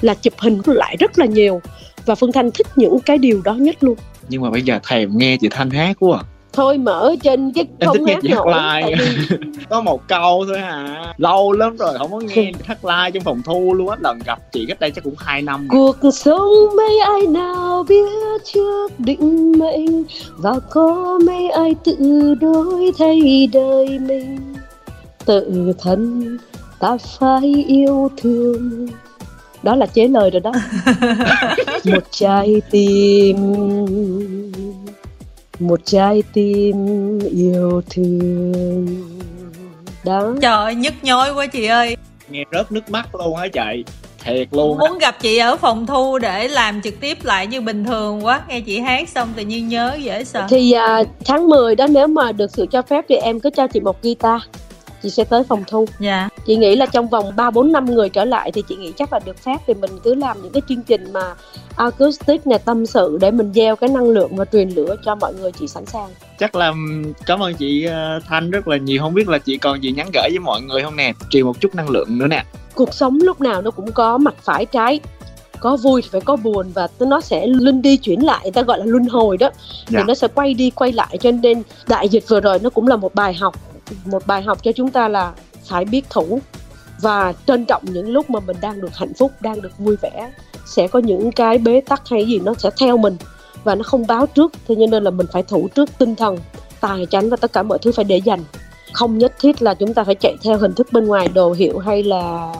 [SPEAKER 2] là chụp hình lại rất là nhiều. Và phương thanh thích những cái điều đó nhất luôn.
[SPEAKER 1] Nhưng mà bây giờ thèm nghe chị thanh hát quá à
[SPEAKER 2] thôi mở trên chứ
[SPEAKER 1] em không thích hát nổi like. Có một câu thôi hả? Lâu lắm rồi không có nghe hát like trong phòng thu luôn á. Lần gặp chị cách đây chắc cũng 2 năm
[SPEAKER 2] cuộc sống mấy ai nào biết trước định mệnh và có mấy ai tự đối thay đời mình. Tự thân ta phải yêu thương. Đó là chế lời rồi đó. Một trái tim một trái tim yêu thương.
[SPEAKER 3] Đó. Trời ơi nhức nhối quá chị ơi.
[SPEAKER 1] Nghe rớt nước mắt luôn á chị. Thiệt luôn
[SPEAKER 3] muốn gặp chị ở phòng thu để làm trực tiếp lại như bình thường quá. Nghe chị hát xong tự nhiên nhớ dễ sợ.
[SPEAKER 2] Thì à, tháng 10 đó nếu mà được sự cho phép thì em cứ cho chị một guitar. Chị sẽ tới phòng thu. Dạ chị nghĩ là trong vòng 3 4 năm người trở lại thì chị nghĩ chắc là được phép thì mình cứ làm những cái chương trình mà acoustic này tâm sự để mình gieo cái năng lượng và truyền lửa cho mọi người chị sẵn sàng.
[SPEAKER 1] Chắc là cảm ơn chị ờ, Thanh rất là nhiều. Không biết là chị còn gì nhắn gửi với mọi người không nè? Truyền một chút năng lượng nữa nè.
[SPEAKER 2] Cuộc sống lúc nào nó cũng có mặt phải trái. Có vui thì phải có buồn và nó sẽ luân đi chuyển lại ta gọi là luân hồi đó. Thì dạ. nó sẽ quay đi quay lại cho nên đại dịch vừa rồi nó cũng là một bài học. Một bài học cho chúng ta là phải biết thủ. Và trân trọng những lúc mà mình đang được hạnh phúc, đang được vui vẻ, sẽ có những cái bế tắc hay gì nó sẽ theo mình và nó không báo trước. Thế cho nên là mình phải thủ trước tinh thần, tài chánh và tất cả mọi thứ phải để dành. Không nhất thiết là chúng ta phải chạy theo hình thức bên ngoài đồ hiệu hay là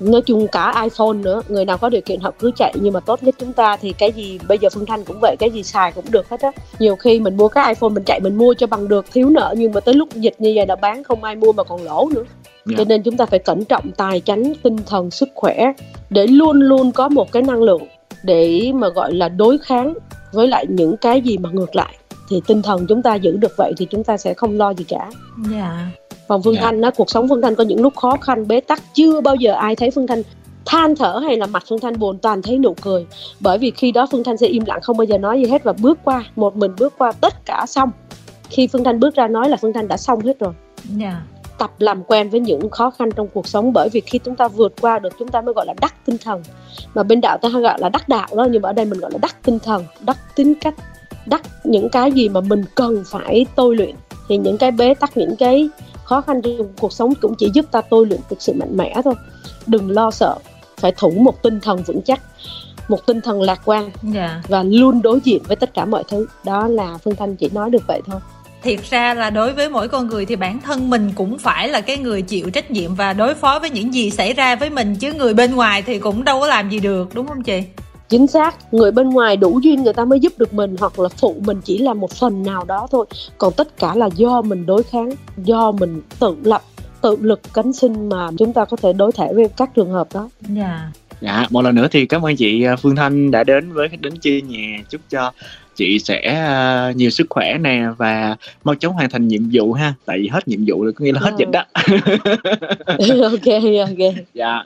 [SPEAKER 2] nói chung cả iPhone nữa người nào có điều kiện họ cứ chạy nhưng mà tốt nhất chúng ta thì cái gì bây giờ Phương Thanh cũng vậy cái gì xài cũng được hết á nhiều khi mình mua cái iPhone mình chạy mình mua cho bằng được thiếu nợ nhưng mà tới lúc dịch như vậy là bán không ai mua mà còn lỗ nữa yeah. Dạ. cho nên chúng ta phải cẩn trọng tài chánh tinh thần sức khỏe để luôn luôn có một cái năng lượng để mà gọi là đối kháng với lại những cái gì mà ngược lại thì tinh thần chúng ta giữ được vậy thì chúng ta sẽ không lo gì cả. Dạ. Yeah còn phương. Dạ. thanh á cuộc sống phương thanh có những lúc khó khăn bế tắc chưa bao giờ ai thấy phương thanh than thở hay là mặt phương thanh buồn toàn thấy nụ cười bởi vì khi đó phương thanh sẽ im lặng không bao giờ nói gì hết và bước qua một mình bước qua tất cả xong khi phương thanh bước ra nói là phương thanh đã xong hết rồi yeah. Dạ. tập làm quen với những khó khăn trong cuộc sống bởi vì khi chúng ta vượt qua được chúng ta mới gọi là đắc tinh thần mà bên đạo ta gọi là đắc đạo đó nhưng mà ở đây mình gọi là đắc tinh thần đắc tính cách đắc những cái gì mà mình cần phải tôi luyện thì những cái bế tắc những cái khó khăn trong cuộc sống cũng chỉ giúp ta tôi luyện được sự mạnh mẽ thôi đừng lo sợ phải thủ một tinh thần vững chắc một tinh thần lạc quan yeah. Dạ. và luôn đối diện với tất cả mọi thứ đó là phương thanh chỉ nói được vậy thôi
[SPEAKER 3] thiệt ra là đối với mỗi con người thì bản thân mình cũng phải là cái người chịu trách nhiệm và đối phó với những gì xảy ra với mình chứ người bên ngoài thì cũng đâu có làm gì được đúng không chị
[SPEAKER 2] chính xác người bên ngoài đủ duyên người ta mới giúp được mình hoặc là phụ mình chỉ là một phần nào đó thôi còn tất cả là do mình đối kháng do mình tự lập tự lực cánh sinh mà chúng ta có thể đối thể với các trường hợp đó. Dạ.
[SPEAKER 1] dạ một lần nữa thì cảm ơn chị à, Phương Thanh đã đến với khách đến chơi nhà chúc cho chị sẽ uh, nhiều sức khỏe nè và mau chóng hoàn thành nhiệm vụ ha tại vì hết nhiệm vụ rồi có nghĩa là hết
[SPEAKER 2] Ờ.
[SPEAKER 1] dịch đó
[SPEAKER 2] ok ok
[SPEAKER 1] dạ